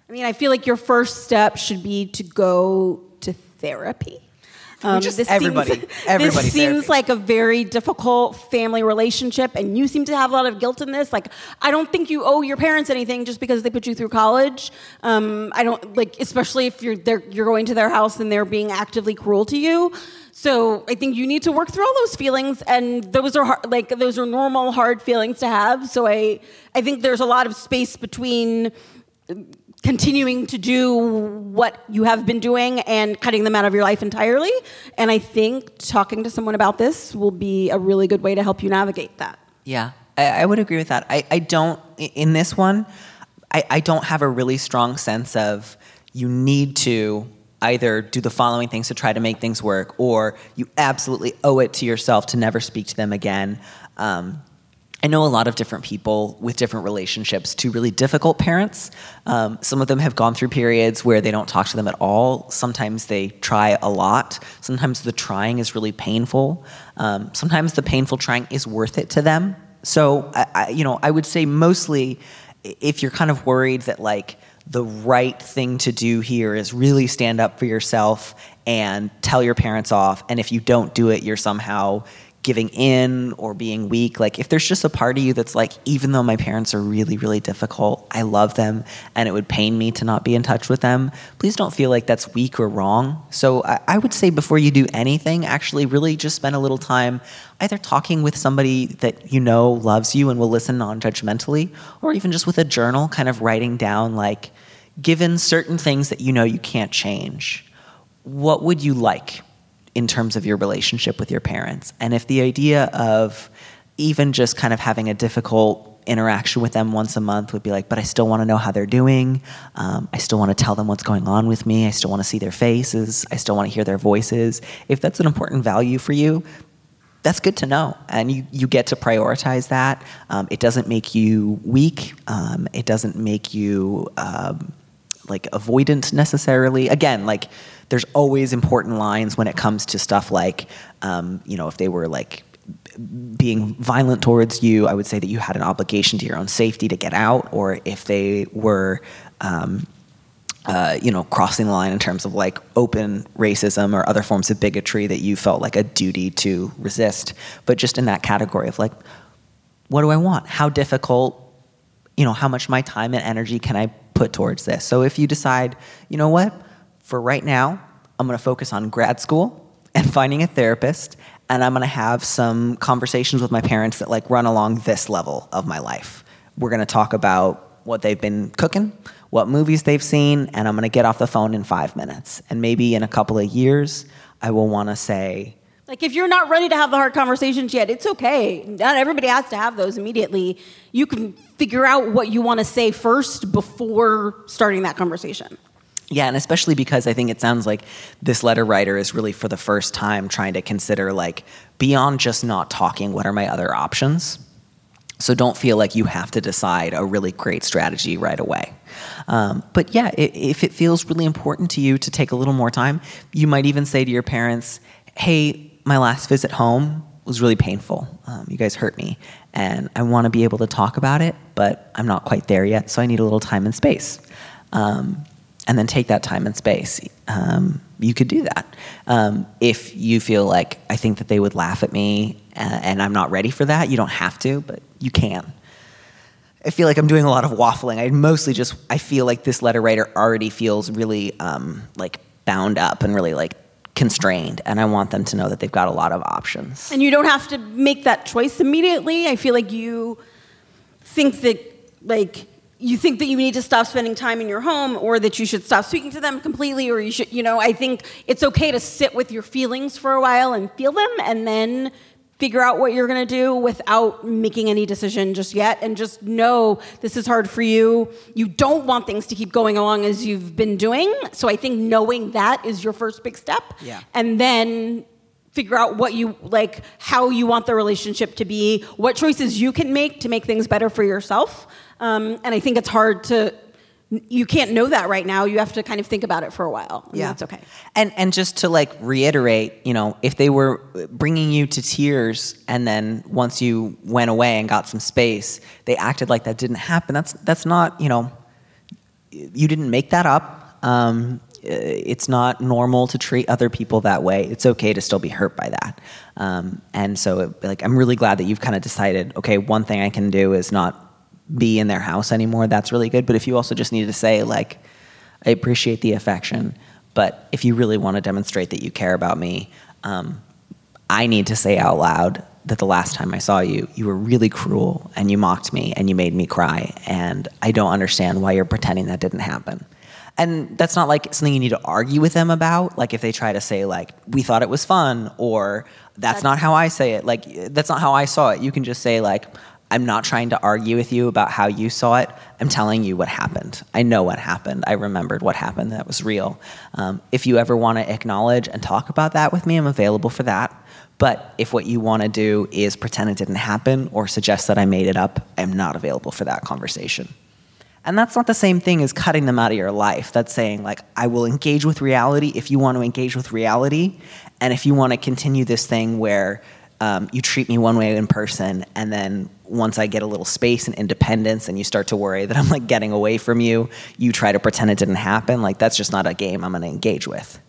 I mean, I feel like your first step should be to go to therapy. Um, Just this <laughs> everybody- seems, everybody This seems like a very difficult family relationship, and you seem to have a lot of guilt in this. Like, I don't think you owe your parents anything just because they put you through college. Um, I don't like, especially if you're they're, you're going to their house and they're being actively cruel to you. So I think you need to work through all those feelings, and those are hard, like those are normal, hard feelings to have. So I I think there's a lot of space between continuing to do what you have been doing and cutting them out of your life entirely. And I think talking to someone about this will be a really good way to help you navigate that. Yeah, I, I would agree with that. I, I don't, in this one, I, I don't have a really strong sense of you need to either do the following things to try to make things work or you absolutely owe it to yourself to never speak to them again. Um, I know a lot of different people with different relationships to really difficult parents. Um, some of them have gone through periods where they don't talk to them at all. Sometimes they try a lot. Sometimes the trying is really painful. Um, sometimes the painful trying is worth it to them. So, I, I, you know, I would say mostly if you're kind of worried that like the right thing to do here is really stand up for yourself and tell your parents off, and if you don't do it, you're somehow giving in or being weak. Like, if there's just a part of you that's like, even though my parents are really, really difficult, I love them and it would pain me to not be in touch with them, please don't feel like that's weak or wrong. So, I, I would say before you do anything, actually, really just spend a little time either talking with somebody that you know loves you and will listen non judgmentally, or even just with a journal, kind of writing down, like, given certain things that you know you can't change, what would you like in terms of your relationship with your parents? And if the idea of even just kind of having a difficult interaction with them once a month would be like, but I still want to know how they're doing. Um, I still want to tell them what's going on with me. I still want to see their faces. I still want to hear their voices. If that's an important value for you, that's good to know. And you, you get to prioritize that. Um, it doesn't make you weak. Um, it doesn't make you um, like avoidant necessarily. Again, like there's always important lines when it comes to stuff like, um, you know, if they were like being violent towards you, I would say that you had an obligation to your own safety to get out, or if they were, um, uh, you know, crossing the line in terms of like open racism or other forms of bigotry that you felt like a duty to resist. But just in that category of like, what do I want? How difficult, you know, how much my time and energy can I put towards this? So if you decide, you know what, for right now, I'm going to focus on grad school and finding a therapist, and I'm going to have some conversations with my parents that like run along this level of my life. We're going to talk about what they've been cooking, what movies they've seen, and I'm going to get off the phone in five minutes. And maybe in a couple of years, I will want to say, Like if you're not ready to have the hard conversations yet, it's okay. Not everybody has to have those immediately. You can figure out what you want to say first before starting that conversation. Yeah, and especially because I think it sounds like this letter writer is really for the first time trying to consider like beyond just not talking, what are my other options? So don't feel like you have to decide a really great strategy right away. Um, but yeah, if it feels really important to you to take a little more time, you might even say to your parents, hey, my last visit home was really painful. Um, you guys hurt me, and I want to be able to talk about it, but I'm not quite there yet, so I need a little time and space. Um, and then take that time and space. Um, you could do that. Um, if you feel like I think that they would laugh at me uh, and I'm not ready for that, you don't have to, but you can. I feel like I'm doing a lot of waffling. I mostly just I feel like this letter writer already feels really um, like bound up and really like constrained, and I want them to know that they've got a lot of options. And you don't have to make that choice immediately. I feel like you think that like you think that you need to stop spending time in your home or that you should stop speaking to them completely or you should you know i think it's okay to sit with your feelings for a while and feel them and then figure out what you're going to do without making any decision just yet and just know this is hard for you. You don't want things to keep going along as you've been doing so i think knowing that is your first big step. Yeah. and then figure out what you like how you want the relationship to be what choices you can make to make things better for yourself. Um, and i think it's hard to you can't know that right now you have to kind of think about it for a while and that's okay And and just to like reiterate, you know, if they were bringing you to tears and then once you went away and got some space, they acted like that didn't happen. That's that's not, you know, you didn't make that up. Um, it's not normal to treat other people that way. It's okay to still be hurt by that. Um, and so, it, like, I'm really glad that you've kind of decided, okay, one thing I can do is not be in their house anymore. That's really good. But if you also just need to say, like, I appreciate the affection, but if you really want to demonstrate that you care about me, um, I need to say out loud that the last time I saw you, you were really cruel and you mocked me and you made me cry. And I don't understand why you're pretending that didn't happen. And that's not like something you need to argue with them about. Like if they try to say like, we thought it was fun or that's not how I say it. Like that's not how I saw it. You can just say like, I'm not trying to argue with you about how you saw it. I'm telling you what happened. I know what happened. I remembered what happened. That was real. Um, if you ever want to acknowledge and talk about that with me, I'm available for that. But if what you want to do is pretend it didn't happen or suggest that I made it up, I'm not available for that conversation. And that's not the same thing as cutting them out of your life. That's saying, like, I will engage with reality if you want to engage with reality. And if you want to continue this thing where um, you treat me one way in person, and then once I get a little space and independence and you start to worry that I'm like getting away from you, you try to pretend it didn't happen, like, that's just not a game I'm going to engage with.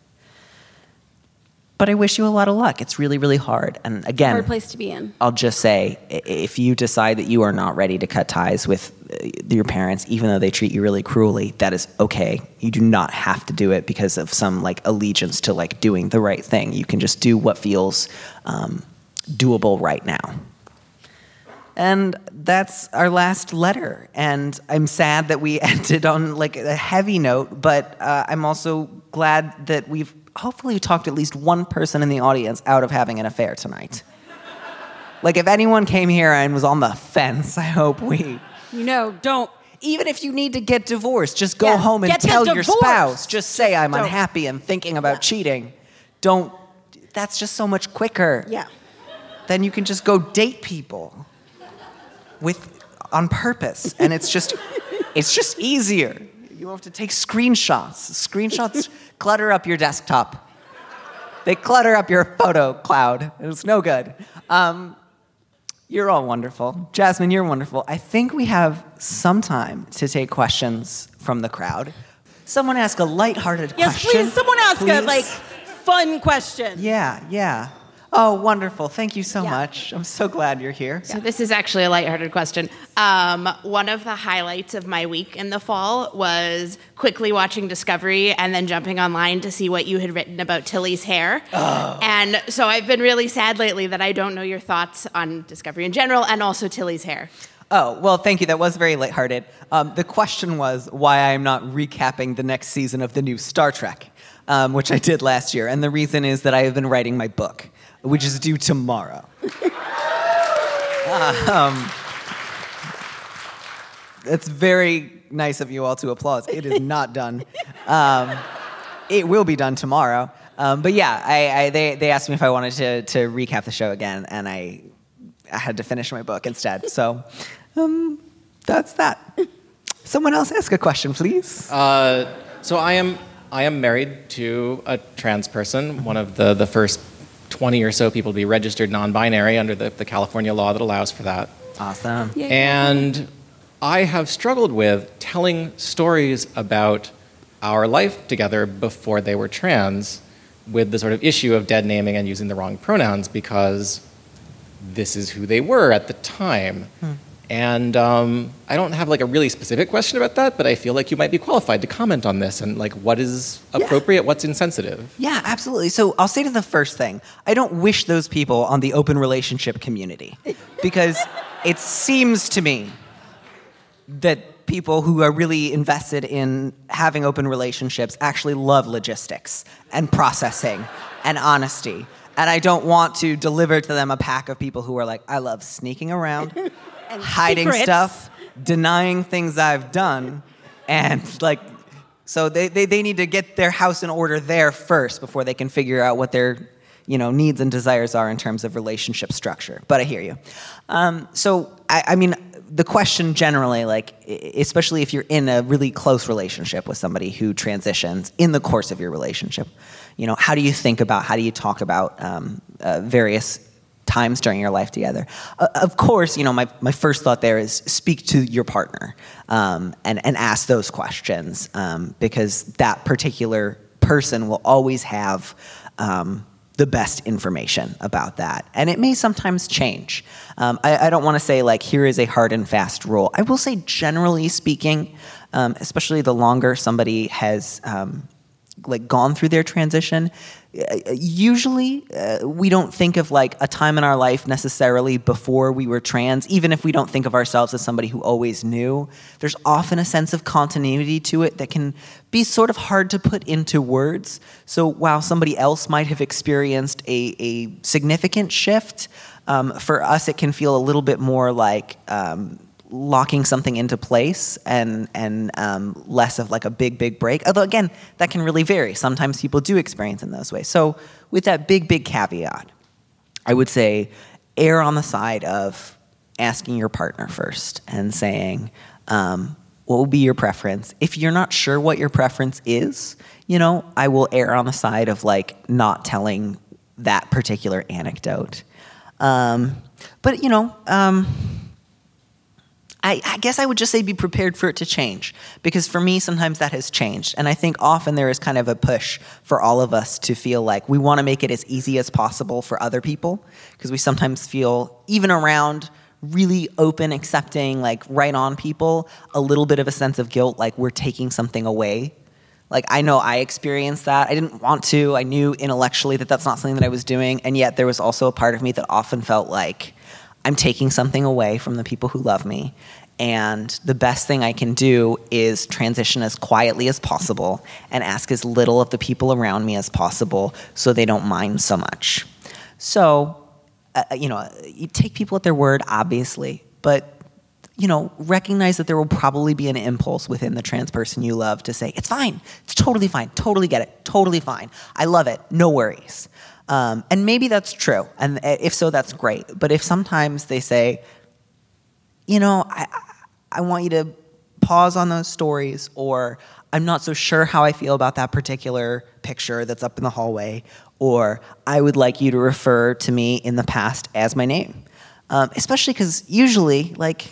But I wish you a lot of luck. It's really, really hard. And again, hard place to be in I'll just say if you decide that you are not ready to cut ties with uh, your parents, even though they treat you really cruelly, that is okay. You do not have to do it because of some like allegiance to like doing the right thing. You can just do what feels um, doable right now. And that's our last letter. And I'm sad that we <laughs> ended on like a heavy note, but uh, I'm also glad that we've hopefully talked at least one person in the audience out of having an affair tonight. like if anyone came here and was on the fence, I hope we. you know don't Even if you need to get divorced, just go Yeah, home and tell your spouse. Just say I'm don't. unhappy and thinking about cheating. Don't. That's just so much quicker yeah then you can just go date people with on purpose. And it's just it's just easier. You don't have to take screenshots. Screenshots <laughs> clutter up your desktop. They clutter up your photo cloud. It's no good. Um, you're all wonderful. Jasmine you're wonderful. I think we have some time to take questions from the crowd. Someone ask a lighthearted yes question Yes, please someone ask a like fun question. Yeah, yeah. Oh, wonderful. Thank you so much. I'm so glad you're here. So this is actually a lighthearted question. Um, one of the highlights of my week in the fall was quickly watching Discovery and then jumping online to see what you had written about Tilly's hair. And so I've been really sad lately that I don't know your thoughts on Discovery in general and also Tilly's hair. Oh, well, thank you. That was very lighthearted. Um, the question was why I'm not recapping the next season of the new Star Trek, um, which I did last year. And the reason is that I have been writing my book, which is due tomorrow. um, it's very nice of you all to applaud. It is not done. Um, it will be done tomorrow. Um, but yeah, I, I, they, they asked me if I wanted to, to recap the show again, and I, I had to finish my book instead. So um, that's that. Someone else ask a question, please. Uh, so I am I am married to a trans person, one of the, the first 20 or so people to be registered non-binary under the, the California law that allows for that. Awesome. And I have struggled with telling stories about our life together before they were trans with the sort of issue of dead naming and using the wrong pronouns because this is who they were at the time. Hmm. And um, I don't have like a really specific question about that, but I feel like you might be qualified to comment on this and like what is appropriate, what's insensitive. Yeah, absolutely. So I'll say to the first thing I don't wish those people on the open relationship community <laughs> because it seems to me that people who are really invested in having open relationships actually love logistics and processing and honesty. And I don't want to deliver to them a pack of people who are like, I love sneaking around, hiding secrets. stuff, denying things I've done, and like, so they, they, they need to get their house in order there first before they can figure out what their you know needs and desires are in terms of relationship structure. But I hear you. Um, so I, I mean, the question generally, like, especially if you're in a really close relationship with somebody who transitions in the course of your relationship, you know, how do you think about, how do you talk about um, uh, various times during your life together? Uh, of course, you know, my, my first thought there is speak to your partner um, and, and ask those questions um, because that particular person will always have um, the best information about that. And it may sometimes change. Um, I, I don't want to say, like, here is a hard and fast rule. I will say, generally speaking, um, especially the longer somebody has um, like gone through their transition usually uh, we don't think of like a time in our life necessarily before we were trans even if we don't think of ourselves as somebody who always knew. There's often a sense of continuity to it that can be sort of hard to put into words. So while somebody else might have experienced a, a significant shift um, for us it can feel a little bit more like um, locking something into place and and um, less of like a big big break. Although again that can really vary. Sometimes people do experience in those ways. So with that big big caveat i would say err on the side of asking your partner first and saying um, what will be your preference? If you're not sure what your preference is you know i will err on the side of like not telling that particular anecdote. Um, but you know um, I, I guess I would just say be prepared for it to change because for me, sometimes that has changed. And I think often there is kind of a push for all of us to feel like we want to make it as easy as possible for other people because we sometimes feel, even around really open, accepting, like right on people, a little bit of a sense of guilt, like we're taking something away. Like I know I experienced that. I didn't want to. I knew intellectually that that's not something that I was doing. And yet there was also a part of me that often felt like, I'm taking something away from the people who love me. And the best thing I can do is transition as quietly as possible and ask as little of the people around me as possible so they don't mind so much. So, uh, you know, you take people at their word, obviously, but you know, recognize that there will probably be an impulse within the trans person you love to say, it's fine, it's totally fine, totally get it, totally fine. I love it, no worries. Um, and maybe that's true. And if so, that's great. But if sometimes they say, you know, I, I want you to pause on those stories, or I'm not so sure how I feel about that particular picture that's up in the hallway, or I would like you to refer to me in the past as my name. Um, especially because usually, like,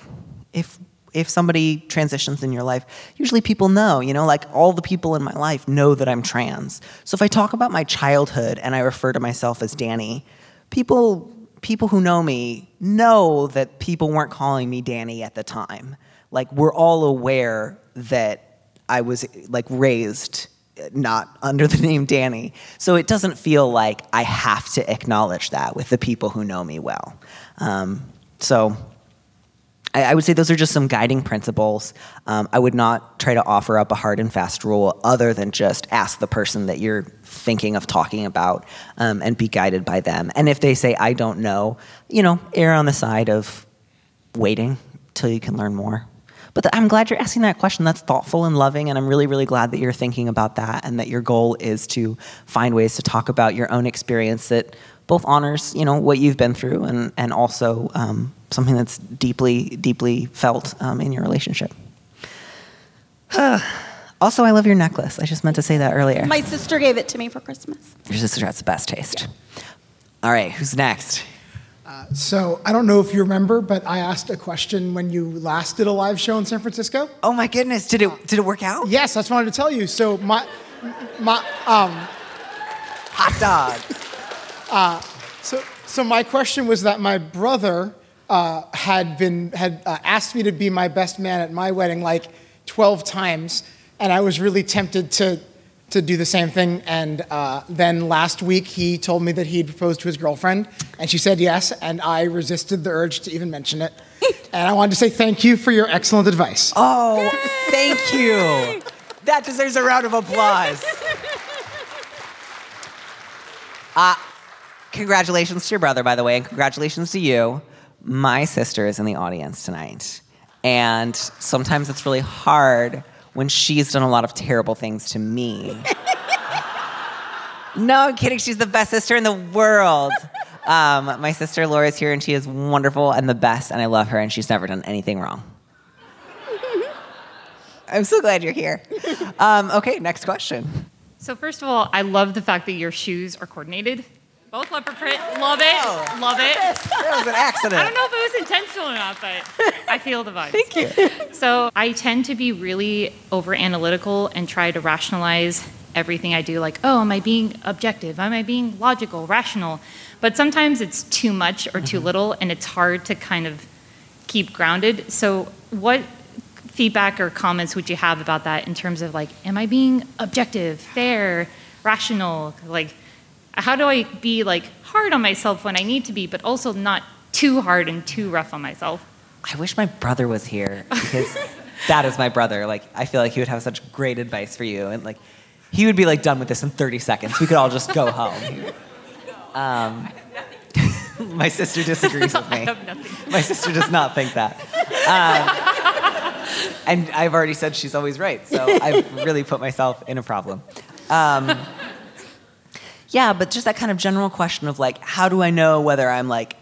if if somebody transitions in your life, usually people know, you know, like all the people in my life know that I'm trans. So if I talk about my childhood and I refer to myself as Danny, people people who know me know that people weren't calling me Danny at the time. Like we're all aware that I was like raised not under the name Danny. So it doesn't feel like I have to acknowledge that with the people who know me well. Um, so I, I would say those are just some guiding principles. Um, I would not try to offer up a hard and fast rule other than just ask the person that you're thinking of talking about um, and be guided by them. And if they say, I don't know, you know, err on the side of waiting till you can learn more. But th- I'm glad you're asking that question. That's thoughtful and loving, and I'm really, really glad that you're thinking about that and that your goal is to find ways to talk about your own experience that both honors, you know, what you've been through and and also um, something that's deeply, deeply felt um, in your relationship. <sighs> also, I love your necklace. I just meant to say that earlier. My sister gave it to me for Christmas. Your sister has the best taste. All right, who's next? Uh, so I don't know if you remember, but I asked a question when you last did a live show in San Francisco. Oh my goodness! Did it did it work out? Yes, I just wanted to tell you. So my my um, hot dog. Uh, so so my question was that my brother uh, had been had uh, asked me to be my best man at my wedding like 12 times, and I was really tempted to to do the same thing. And uh, then last week he told me that he'd proposed to his girlfriend, and she said yes, and I resisted the urge to even mention it. <laughs> and I wanted to say thank you for your excellent advice. Oh, thank you. That deserves a round of applause. <laughs> Uh, congratulations to your brother, by the way, and congratulations to you. My sister is in the audience tonight. And sometimes it's really hard when she's done a lot of terrible things to me. <laughs> no, I'm kidding. She's the best sister in the world. Um, my sister Laura is here, and she is wonderful and the best, and I love her, and she's never done anything wrong. <laughs> I'm so glad you're here. Um, okay, next question. So first of all, I love the fact that your shoes are coordinated. Both leopard print. Love it. Oh. Love it. That was an <laughs> accident. I don't know if it was intentional or not, but I feel the vibes. Thank you. So I tend to be really over analytical and try to rationalize everything I do. Like, oh, am I being objective? Am I being logical, rational? But sometimes it's too much or too mm-hmm. little, and it's hard to kind of keep grounded. So what feedback or comments would you have about that in terms of like, am I being objective, fair, rational? Like, how do I be like hard on myself when I need to be, but also not too hard and too rough on myself? I wish my brother was here <laughs> because that is my brother. Like, I feel like he would have such great advice for you. And like, he would be like done with this in 30 seconds. We could all just go <laughs> home. Um, <laughs> my sister disagrees with me. My sister does not think that. Um, and I've already said she's always right. So I've really put myself in a problem. Um, yeah, but just that kind of general question of like, how do I know whether I'm like,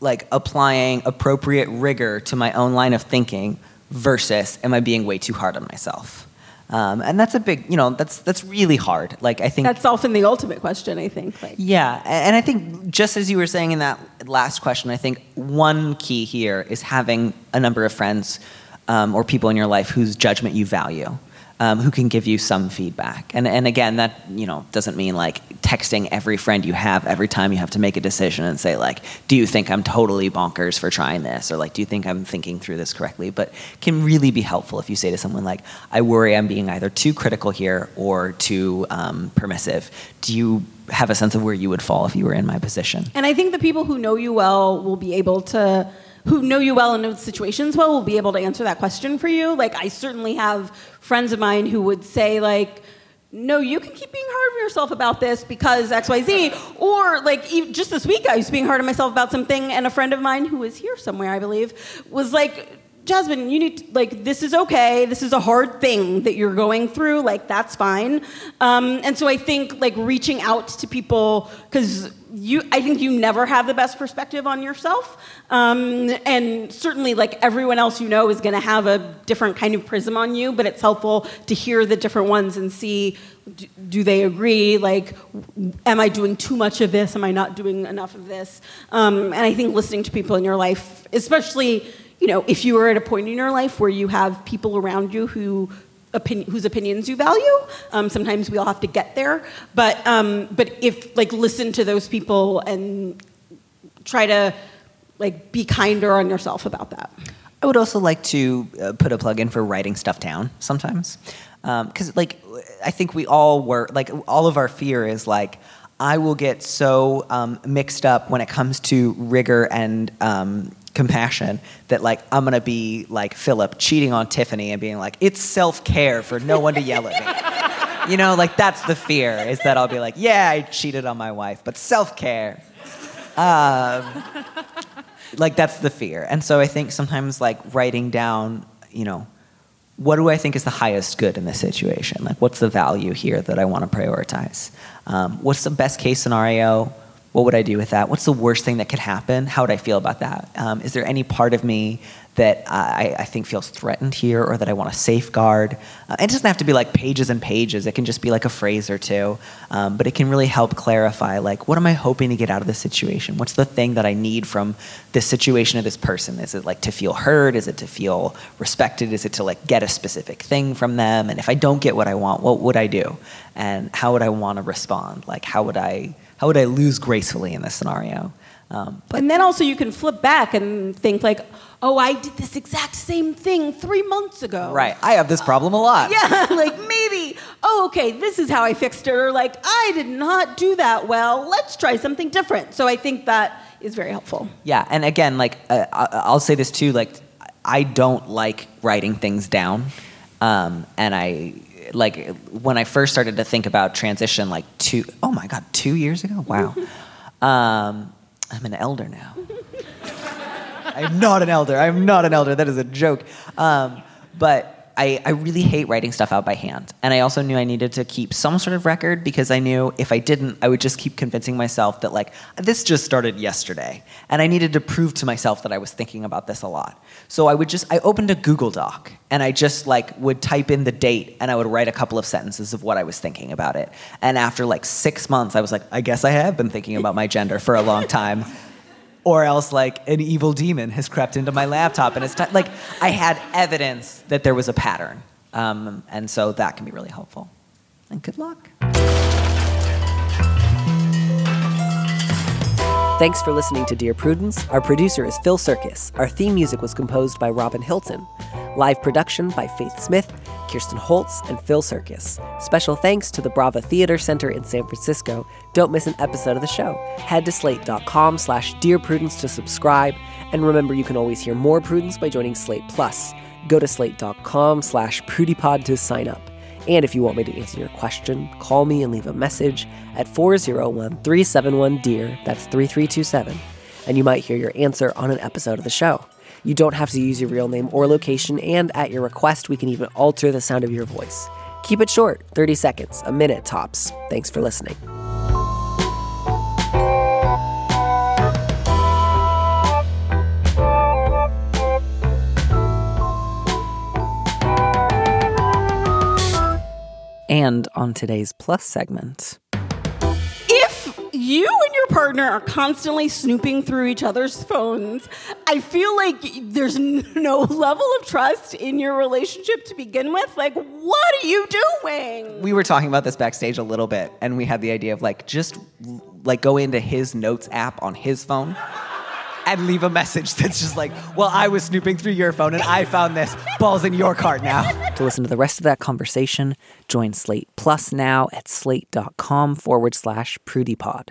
like applying appropriate rigor to my own line of thinking versus am I being way too hard on myself? Um, and that's a big, you know, that's that's really hard. Like I think that's often the ultimate question. I think. Like. Yeah, and I think just as you were saying in that last question, I think one key here is having a number of friends um, or people in your life whose judgment you value um, who can give you some feedback. And, and again, that you know doesn't mean like texting every friend you have every time you have to make a decision and say like, do you think I'm totally bonkers for trying this, or like, do you think I'm thinking through this correctly? But can really be helpful if you say to someone like, I worry I'm being either too critical here or too um, permissive. Do you have a sense of where you would fall if you were in my position? And I think the people who know you well will be able to who know you well and know the situations well will be able to answer that question for you. Like I certainly have friends of mine who would say like no, you can keep being hard on yourself about this because XYZ. Or, like, just this week, I was being hard on myself about something, and a friend of mine who is here somewhere, I believe, was like, Jasmine, you need to, like this is okay. This is a hard thing that you're going through. Like that's fine. Um, and so I think like reaching out to people because you, I think you never have the best perspective on yourself. Um, and certainly like everyone else you know is going to have a different kind of prism on you. But it's helpful to hear the different ones and see do, they agree? Like, am I doing too much of this? Am I not doing enough of this? Um, and I think listening to people in your life, especially you know, if you are at a point in your life where you have people around you who opinion, whose opinions you value, um, sometimes we all have to get there. But um, but if like listen to those people and try to like be kinder on yourself about that. I would also like to uh, put a plug in for writing stuff down sometimes, because um, like I think we all were like all of our fear is like. I will get so um, mixed up when it comes to rigor and um, compassion that like I'm gonna be like Philip cheating on Tiffany and being like it's self care for no one to yell at me. You know, like that's the fear is that I'll be like, yeah, I cheated on my wife, but self care. Um, like that's the fear, and so I think sometimes like writing down, you know, what do I think is the highest good in this situation? Like, what's the value here that I want to prioritize? Um, what's the best case scenario? What would I do with that? What's the worst thing that could happen? How would I feel about that? Um, is there any part of me that I, I think feels threatened here or that I want to safeguard? Uh, it doesn't have to be like pages and pages. It can just be like a phrase or two. Um, but it can really help clarify like, what am I hoping to get out of this situation? What's the thing that I need from this situation or this person? Is it like to feel heard? Is it to feel respected? Is it to like get a specific thing from them? And if I don't get what I want, what would I do? And how would I want to respond? Like, how would I how would I lose gracefully in this scenario? Um, but and then also you can flip back and think like, oh, I did this exact same thing three months ago. Right. I have this problem a lot. <laughs> Yeah, <laughs> like maybe, oh, okay, this is how I fixed it. Or like, I did not do that well. Let's try something different. So I think that is very helpful. Yeah. And again, like, uh, I'll say this too, like, I don't like writing things down. Um, and I like when I first started to think about transition, like two, oh my God, two years ago? Wow. <laughs> Um, I'm an elder now. <laughs> I'm not an elder. I'm not an elder. That is a joke. Um, but I, I really hate writing stuff out by hand. And I also knew I needed to keep some sort of record because I knew if I didn't, I would just keep convincing myself that, like, this just started yesterday. And I needed to prove to myself that I was thinking about this a lot. So I would just, I opened a Google Doc and I just, like, would type in the date and I would write a couple of sentences of what I was thinking about it. And after like six months, I was like, I guess I have been thinking about my gender for a long time <laughs> or else like an evil demon has crept into my laptop and it's t- like i had evidence that there was a pattern um, and so that can be really helpful and good luck Thanks for listening to Dear Prudence. Our producer is Phil Surkis. Our theme music was composed by Robin Hilton. Live production by Faith Smith, Kirsten Holtz, and Phil Surkis. Special thanks to the Brava Theater Center in San Francisco. Don't miss an episode of the show. Head to slate.com slash Dear Prudence to subscribe. And remember, you can always hear more Prudence by joining Slate Plus. Go to slate.com slash prudypod to sign up. And if you want me to answer your question, call me and leave a message at 401 371 DEAR, that's 3327, and you might hear your answer on an episode of the show. You don't have to use your real name or location, and at your request, we can even alter the sound of your voice. Keep it short 30 seconds, a minute tops. Thanks for listening. And on today's Plus segment. If you and your partner are constantly snooping through each other's phones, I feel like there's <laughs> no level of trust in your relationship to begin with. Like, what are you doing? We were talking about this backstage a little bit, and we had the idea of like just like go into his notes app on his phone and leave a message that's just like, well, I was snooping through your phone and I found this. Ball's in your cart now. To listen to the rest of that conversation, join Slate Plus now at slate.com forward slash prudypod.